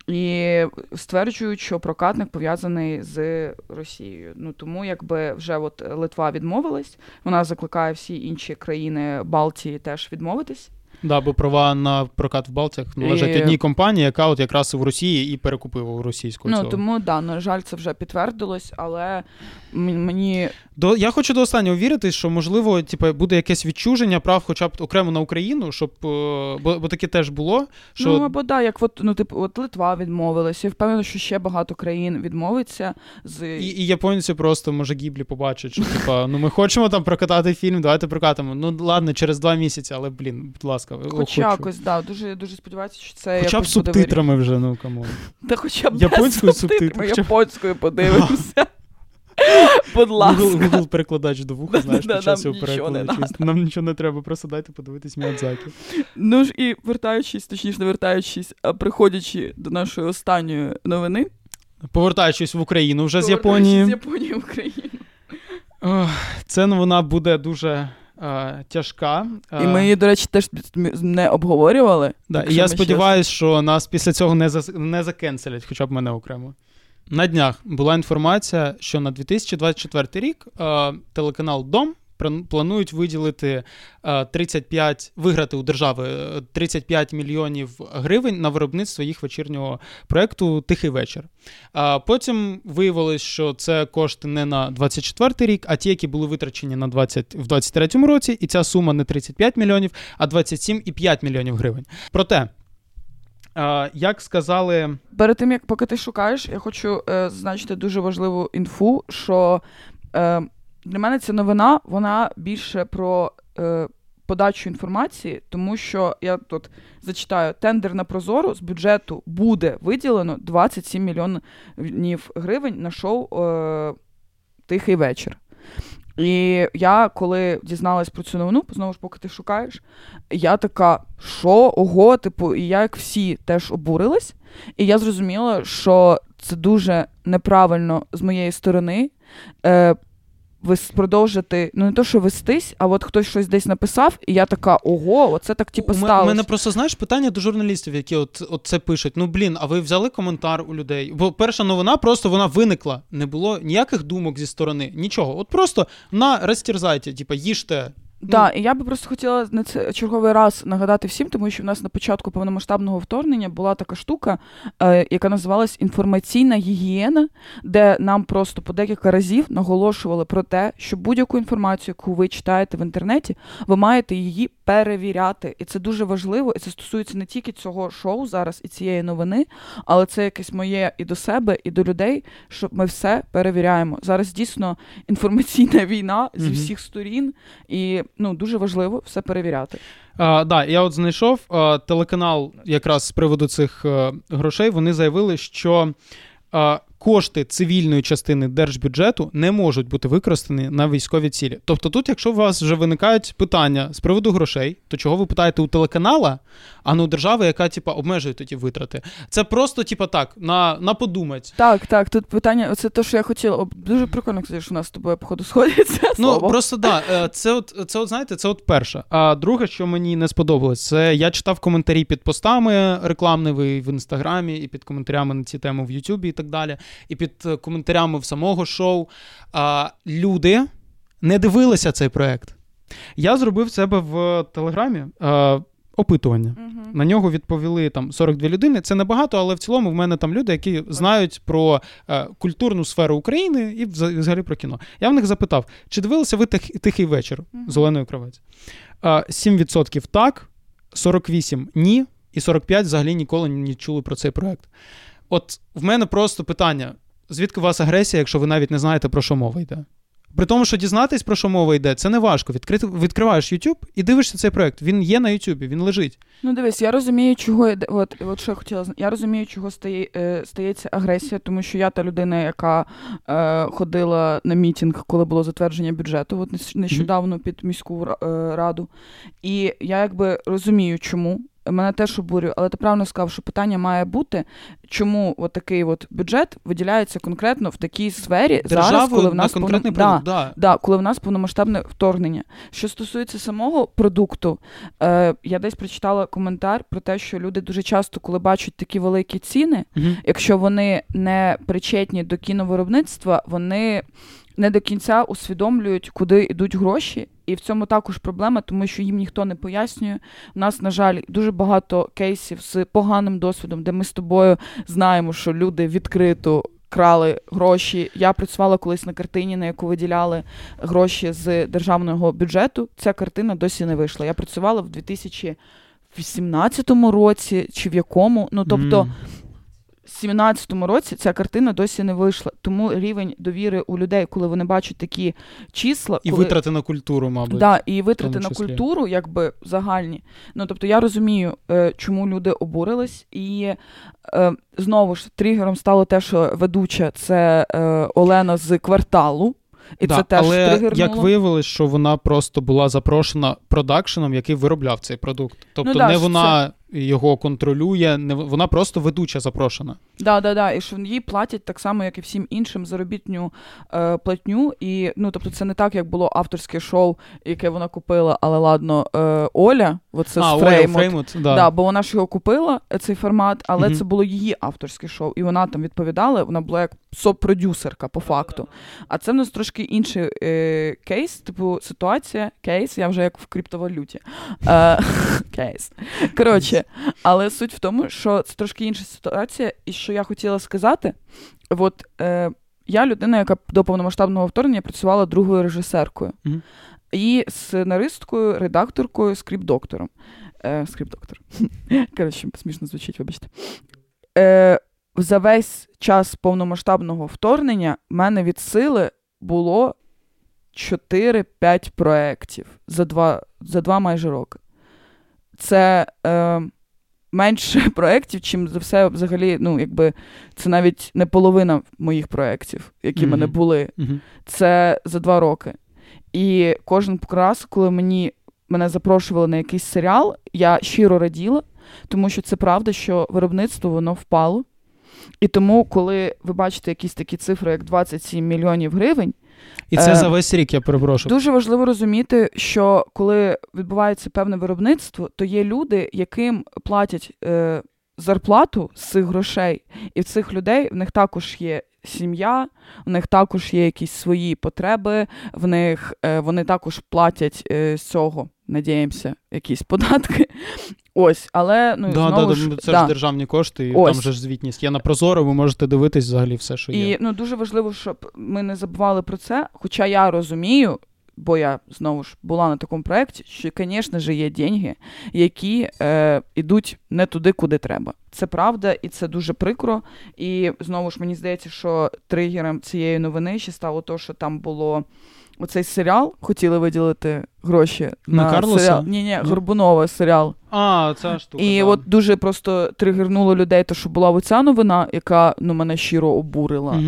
І стверджують, що прокатник пов'язаний з Росією. Ну тому якби вже от Литва відмовилась, вона закликає всі інші країни Балтії теж відмовитись. Да, бо права на прокат в Балтіях належать І- одній компанії, яка от якраз в Росії і перекупила у російську. ну цього. тому да, на жаль, це вже підтвердилось, але мені До я хочу до останнього вірити, що можливо, типу, буде якесь відчуження прав, хоча б окремо на Україну, щоб е, бо, бо таке теж було. Що ну або да, як от ну типу, от Литва відмовилася. Я впевнена, що ще багато країн відмовиться з і, і японці просто може Гіблі побачать, що типа, ну ми хочемо там прокатати фільм, давайте прокатимо. Ну ладно, через два місяці, але блін, будь ласка, Хоч якось, да, дуже дуже сподіваюся, що це Хоча б субтитрами вже, ну come on. Та хоча б Японською субтитрами, японською подивимося. Будь ласка. Google, Google перекладач до вуха, знаєш, під час нам нічого не перекладу. Нам нічого не треба, просто дайте подивитись Міядзакі. Ну ж і вертаючись, точніше, не вертаючись, а приходячи до нашої останньої новини. Повертаючись в Україну вже з Японії. З Японії в Україну. Ця новина буде дуже е, тяжка. І Е, ми її, до речі, теж не обговорювали. да, і я сподіваюся, що нас після цього не, зас... не закенселять, хоча б мене окремо. На днях була інформація, що на 2024 рік е, телеканал Дом планують виділити е, 35, виграти у держави е, 35 мільйонів гривень на виробництво їх вечірнього проєкту Тихий вечір. А потім виявилось, що це кошти не на 24 рік, а ті, які були витрачені на 20, в 23 році, і ця сума не 35 мільйонів, а 27,5 мільйонів гривень. Проте, е, як сказали. Перед тим, як поки ти шукаєш, я хочу е, зазначити дуже важливу інфу, що е, для мене ця новина вона більше про е, подачу інформації, тому що я тут зачитаю тендер на Прозору з бюджету буде виділено 27 мільйонів гривень на шоу Тихий вечір. І я, коли дізналась про цю новину, знову ж поки ти шукаєш, я така, що, ого, типу, і я, як всі, теж обурилась. І я зрозуміла, що це дуже неправильно з моєї сторони. Е, вис- продовжити, ну не то, що вестись, а от хтось щось десь написав, і я така, ого, оце так типу сталося. У мене просто знаєш питання до журналістів, які от, от це пишуть. Ну блін, а ви взяли коментар у людей? Бо перша новина просто вона виникла. Не було ніяких думок зі сторони, нічого. От просто на розтерзайте, типа їжте. Так, і я би просто хотіла на це черговий раз нагадати всім, тому що в нас на початку повномасштабного вторгнення була така штука, е, яка називалась інформаційна гігієна, де нам просто по декілька разів наголошували про те, що будь-яку інформацію, яку ви читаєте в інтернеті, ви маєте її перевіряти. І це дуже важливо, і це стосується не тільки цього шоу зараз і цієї новини, але це якесь моє і до себе, і до людей, що ми все перевіряємо. Зараз дійсно інформаційна війна зі всіх сторін, і ну дуже важливо все перевіряти. А, да, я от знайшов а, телеканал якраз з приводу цих е, грошей. Вони заявили, що а, кошти цивільної частини держбюджету не можуть бути використані на військові цілі. Тобто, тут, якщо у вас вже виникають питання з приводу грошей, то чого ви питаєте у телеканала, а не у держави, яка типа обмежує ті витрати? Це просто, типа, так, на, на подумать. Так, так, тут питання, це те, що я хотіла. Дуже прикольно, кстати, що у нас з тобою походу сходиться. Ну слово. просто да, е, це от це, от знаєте, це от перше. А друге, що мені не сподобалось, це я читав коментарі під постами рекламними в інстаграмі, і під коментарями на ці теми в Ютубі і так далі, і під коментарями в самого шоу. А, люди не дивилися цей проект. Я зробив себе в Телеграмі. е, опитування. На нього відповіли там 42 людини. Це небагато, але в цілому в мене там люди, які знають про е, культурну сферу України і взагалі про кіно. Я в них запитав, чи дивилися ви «Тих- тихий вечір з Оленою Кравець? Е, 7% так, 48% ні, і 45% взагалі ніколи не чули про цей проект. От в мене просто питання: звідки у вас агресія, якщо ви навіть не знаєте, про що мова йде? При тому, що дізнатись, про що мова йде, це не важко. Відкрити, відкриваєш YouTube і дивишся цей проект. Він є на YouTube, він лежить. Ну, дивись, я розумію, чого йде- от, от що я хотіла Я розумію, чого стає, е, стається агресія, тому що я та людина, яка е, ходила на мітінг, коли було затвердження бюджету, от нещ- нещодавно під міську е, раду. І я якби розумію, чому. Мене теж обурює, але ти правильно сказав, що питання має бути, чому от такий от бюджет виділяється конкретно в такій сфері зараз, коли в на нас конкретний повно- продукт. Да. Да, коли в нас повномасштабне вторгнення. Що стосується самого продукту, е, я десь прочитала коментар про те, що люди дуже часто, коли бачать такі великі ціни, Мгм. якщо вони не причетні до кіновиробництва, вони не до кінця усвідомлюють, куди йдуть гроші. І в цьому також проблема, тому що їм ніхто не пояснює. У нас, на жаль, дуже багато кейсів з поганим досвідом, де ми з тобою знаємо, що люди відкрито крали гроші. Я працювала колись на картині, на яку виділяли гроші з державного бюджету. Ця картина досі не вийшла. Я працювала в 2018 році чи в якому. Ну тобто. Мгм. В 17-му році ця картина досі не вийшла. Тому рівень довіри у людей, коли вони бачать такі числа, І коли... витрати на культуру, мабуть. Да, і витрати на культуру, якби загальні. Ну тобто я розумію, е, чому люди обурились, і е, знову ж тригером стало те, що ведуча це е, Олена з кварталу. І да, це теж але тригернуло. як виявилось, що вона просто була запрошена продакшеном, який виробляв цей продукт. Тобто Ну да, не вона його контролює, не в- вона просто ведуча запрошена. Да, да, да. І що їй платять так само, як і всім іншим, заробітню е, платню. І ну, тобто, це не так, як було авторське шоу, яке вона купила, але ладно, е, Оля, оце а, з Оля Фреймут. Фреймут, да. Да, бо вона ж його купила, е, цей формат, але Мгм. це було її авторське шоу, і вона там відповідала, вона була як соп-продюсерка по факту. А це в нас трошки інший е, кейс, типу ситуація, кейс, я вже як в криптовалюті. Е, кейс. Коротше, але суть в тому, що це трошки інша ситуація, і що я хотіла сказати, от е, я людина, яка до повномасштабного вторгнення працювала другою режисеркою. Мгм. І сценаристкою, редакторкою, скрипт-доктором. Е, скрипт-доктор. Коротше, смішно звучить, вибачте. Е, за весь час повномасштабного вторгнення в мене від сили було 4-5 проєктів за два, за два майже роки. Це е, менше проєктів, чим за все взагалі, ну, якби це навіть не половина моїх проєктів, які в мене Мгм. були. Мгм. Це за два роки. І кожен раз, коли мені мене запрошували на якийсь серіал, я щиро раділа, тому що це правда, що виробництво воно впало. І тому, коли ви бачите якісь такі цифри, як 27 мільйонів гривень, І це Е, за весь рік, я перепрошую. дуже важливо розуміти, що коли відбувається певне виробництво, то є люди, яким платять е, зарплату з цих грошей, і в цих людей в них також є сім'я, в них також є якісь свої потреби, в них е, вони також платять е, з цього, надіємося, якісь податки. Ось, але ну Да, знову да, ж, це да. ж державні кошти, і Ось. там же ж звітність. Є на Прозоро, ви можете дивитись взагалі все, що є. І ну дуже важливо, щоб ми не забували про це. Хоча я розумію, бо я знову ж була на такому проєкті, що, звісно ж, є деньги, які е, йдуть не туди, куди треба. Це правда, і це дуже прикро. І знову ж мені здається, що тригером цієї новини ще стало те, що там було. Оцей серіал хотіли виділити гроші На на, Карлоса? серіал. Ні, ні? Горбунова серіал. А, ця штука. І да. от дуже просто тригернуло людей, то що була оця новина, яка ну мене щиро обурила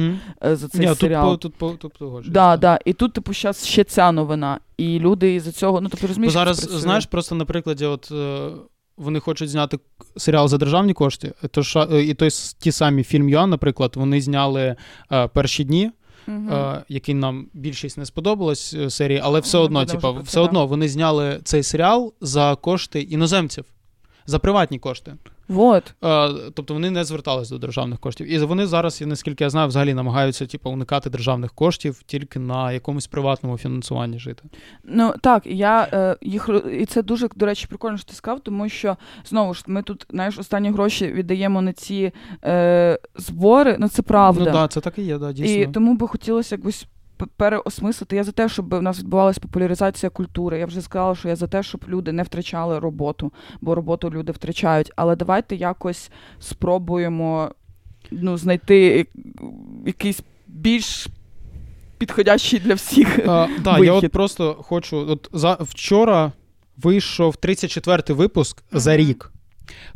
е, за цей Ні, тут, серіал. по, тут, по, тут погоджуюсь, Да, да. І тут, типу, зараз ще ця новина. І люди із-за цього, ну тобто Бо розумієш, зараз, як це знаєш, просто на прикладі, от е, вони хочуть зняти серіал за державні кошти, то ша- е, і той ті самі фільм Юан, наприклад, вони зняли е, перші дні, Мгм. е, який нам більшість не сподобалась е, серії, але все одно, будемо типа, все одно вони зняли цей серіал за кошти іноземців, за приватні кошти. Вот. Е, тобто вони не звертались до державних коштів. І вони зараз, наскільки я знаю, взагалі намагаються типу, уникати державних коштів тільки на якомусь приватному фінансуванні жити. Ну так, я е, їх і це дуже до речі, прикольно, що ти сказав, тому що знову ж ми тут знаєш, останні гроші віддаємо на ці е, збори. Ну це правда. Ну так, да, це так і є, да, дійсно. І тому би хотілося якось переосмислити. Я за те, щоб в нас відбувалася популяризація культури. Я вже сказала, що я за те, щоб люди не втрачали роботу, бо роботу люди втрачають. Але давайте якось спробуємо ну, знайти якийсь більш. Підходящий для всіх. А, да, Я от просто хочу. От за вчора вийшов 34-й випуск mm-hmm. за рік.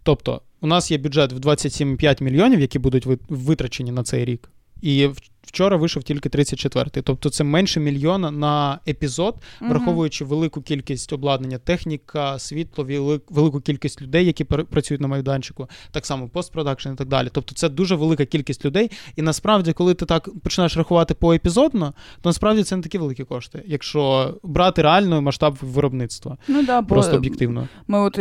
Тобто, у нас є бюджет в 27,5 мільйонів, які будуть витрачені на цей рік. І вчора вийшов тільки 34-й. Тобто це менше мільйона на епізод, mm-hmm. враховуючи велику кількість обладнання, техніка, світло, велику кількість людей, які працюють на майданчику, так само постпродакшн і так далі. Тобто це дуже велика кількість людей. І насправді, коли ти так починаєш рахувати поепізодно, то насправді це не такі великі кошти, якщо брати реально масштаб виробництва. Ну да, просто об'єктивно. Ми от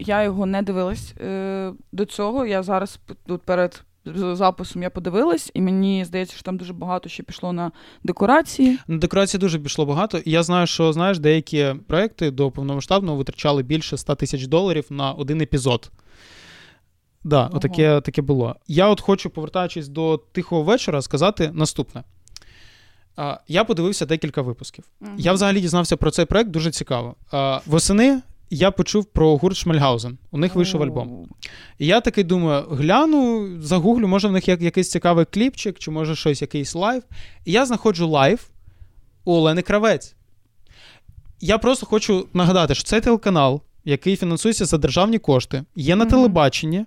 я його не дивилась е, до цього. Я зараз тут перед записом я подивилась, і мені здається, що там дуже багато ще пішло на декорації. На декорації дуже пішло багато. І я знаю, що знаєш, деякі проекти до повномасштабного витрачали більше 100 тисяч доларів на один епізод. Да, Ого. отаке таке було. Я от хочу, повертаючись до тихого вечора, сказати наступне. Я подивився декілька випусків. uh Я взагалі дізнався про цей проект дуже цікаво. Восени я почув про гурт Шмальгаузен. У них вийшов альбом. І я такий думаю: гляну, загуглю, може в них якийсь цікавий кліпчик, чи може щось, якийсь лайв. І я знаходжу лайв у Олени Кравець. Я просто хочу нагадати, що цей телеканал, який фінансується за державні кошти, є на телебаченні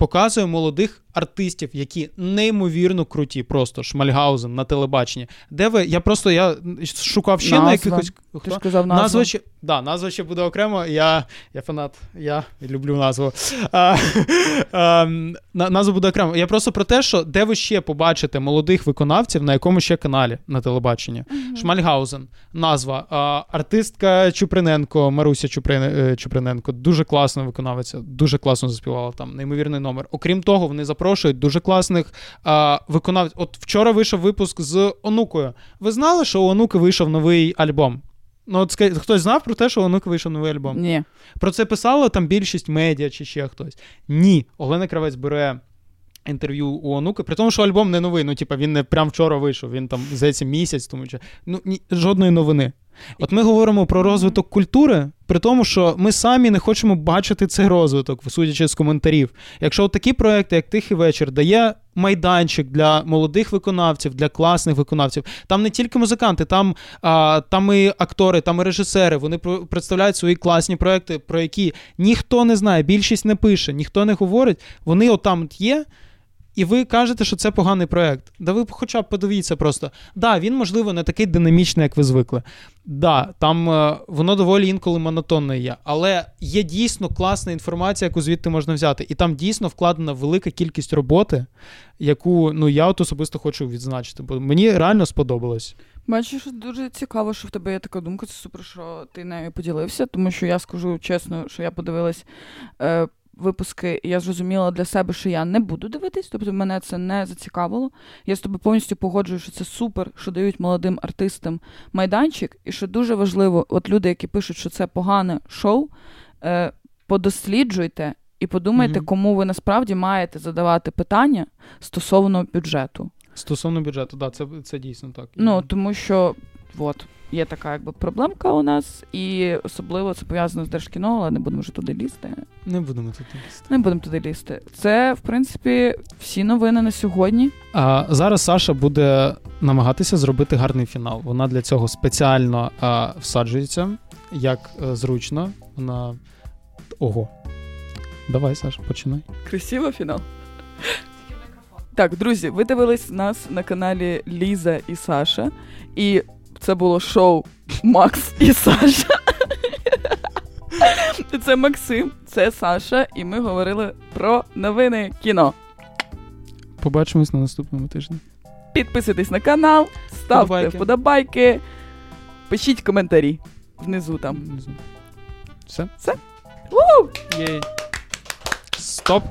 показує молодих артистів, які неймовірно круті, просто Шмальгаузен на телебаченні. Де ви? Я просто я шукав ще назва. на якихось. Ти ж казав назву. Назва ще, да, назва ще буде окремо. Я я фанат, я люблю назву. А, а, Назва буде окремо. Я просто про те, що де ви ще побачите молодих виконавців на якому ще каналі на телебаченні. Mm-hmm. Шмальгаузен, назва. А, артистка Чуприненко, Маруся е, Чуприненко. Дуже класно виконавиця, дуже класно заспівала там. Неймовірний номер. Окрім того, вони запрошують дуже класних а, виконавців. От вчора вийшов випуск з Онукою. Ви знали, що у Онуки вийшов новий альбом? Ну, от хтось знав про те, що у Онуки вийшов новий альбом? Ні. Про це писала там більшість медіа чи ще хтось. Ні. Олена Кравець бере. Інтерв'ю у онуки, при тому, що альбом не новий. Ну, типа, він не прям вчора вийшов, він там здається місяць, тому що ну ні, жодної новини. От ми говоримо про розвиток культури, при тому, що ми самі не хочемо бачити цей розвиток, судячи з коментарів. Якщо от такі проекти, як Тихий вечір, дає майданчик для молодих виконавців, для класних виконавців, там не тільки музиканти, там а, там і актори, там і режисери. Вони представляють свої класні проекти, про які ніхто не знає, більшість не пише, ніхто не говорить. Вони отам є. І ви кажете, що це поганий проект. Да ви хоча б подивіться просто. Да, він, можливо, не такий динамічний, як ви звикли. Да, там е, воно доволі інколи монотонне є, але є дійсно класна інформація, яку звідти можна взяти. І там дійсно вкладена велика кількість роботи, яку ну я от особисто хочу відзначити, бо мені реально сподобалось. Бачиш, дуже цікаво, що в тебе є така думка. Це супер, що ти нею поділився, тому що я скажу чесно, що я подивилась. Е, випуски, я зрозуміла для себе, що я не буду дивитись, тобто мене це не зацікавило. Я з тобою повністю погоджую, що це супер, що дають молодим артистам майданчик, і що дуже важливо, от люди, які пишуть, що це погане шоу, е, подосліджуйте і подумайте, mm-hmm. кому ви насправді маєте задавати питання стосовно бюджету. Стосовно бюджету, так, да, це це дійсно так. Ну тому що от є така якби проблемка у нас, і особливо це пов'язано з Держкіно, але не будемо вже туди лізти. Не будемо туди лізти. Не будемо туди лізти. Це, в принципі, всі новини на сьогодні. А зараз Саша буде намагатися зробити гарний фінал. Вона для цього спеціально а, всаджується як а, е, зручно. Вона. Ого. Давай, Саша, починай. Красиво фінал. Так, друзі, ви дивились нас на каналі Ліза і Саша. І це було шоу Макс і Саша. Це Максим, це Саша, і ми говорили про новини кіно. Побачимось на наступному тижні. Підписуйтесь на канал, ставте вподобайки, вподобайки пишіть коментарі внизу там. Внизу. Все? Все? Єй. Стоп.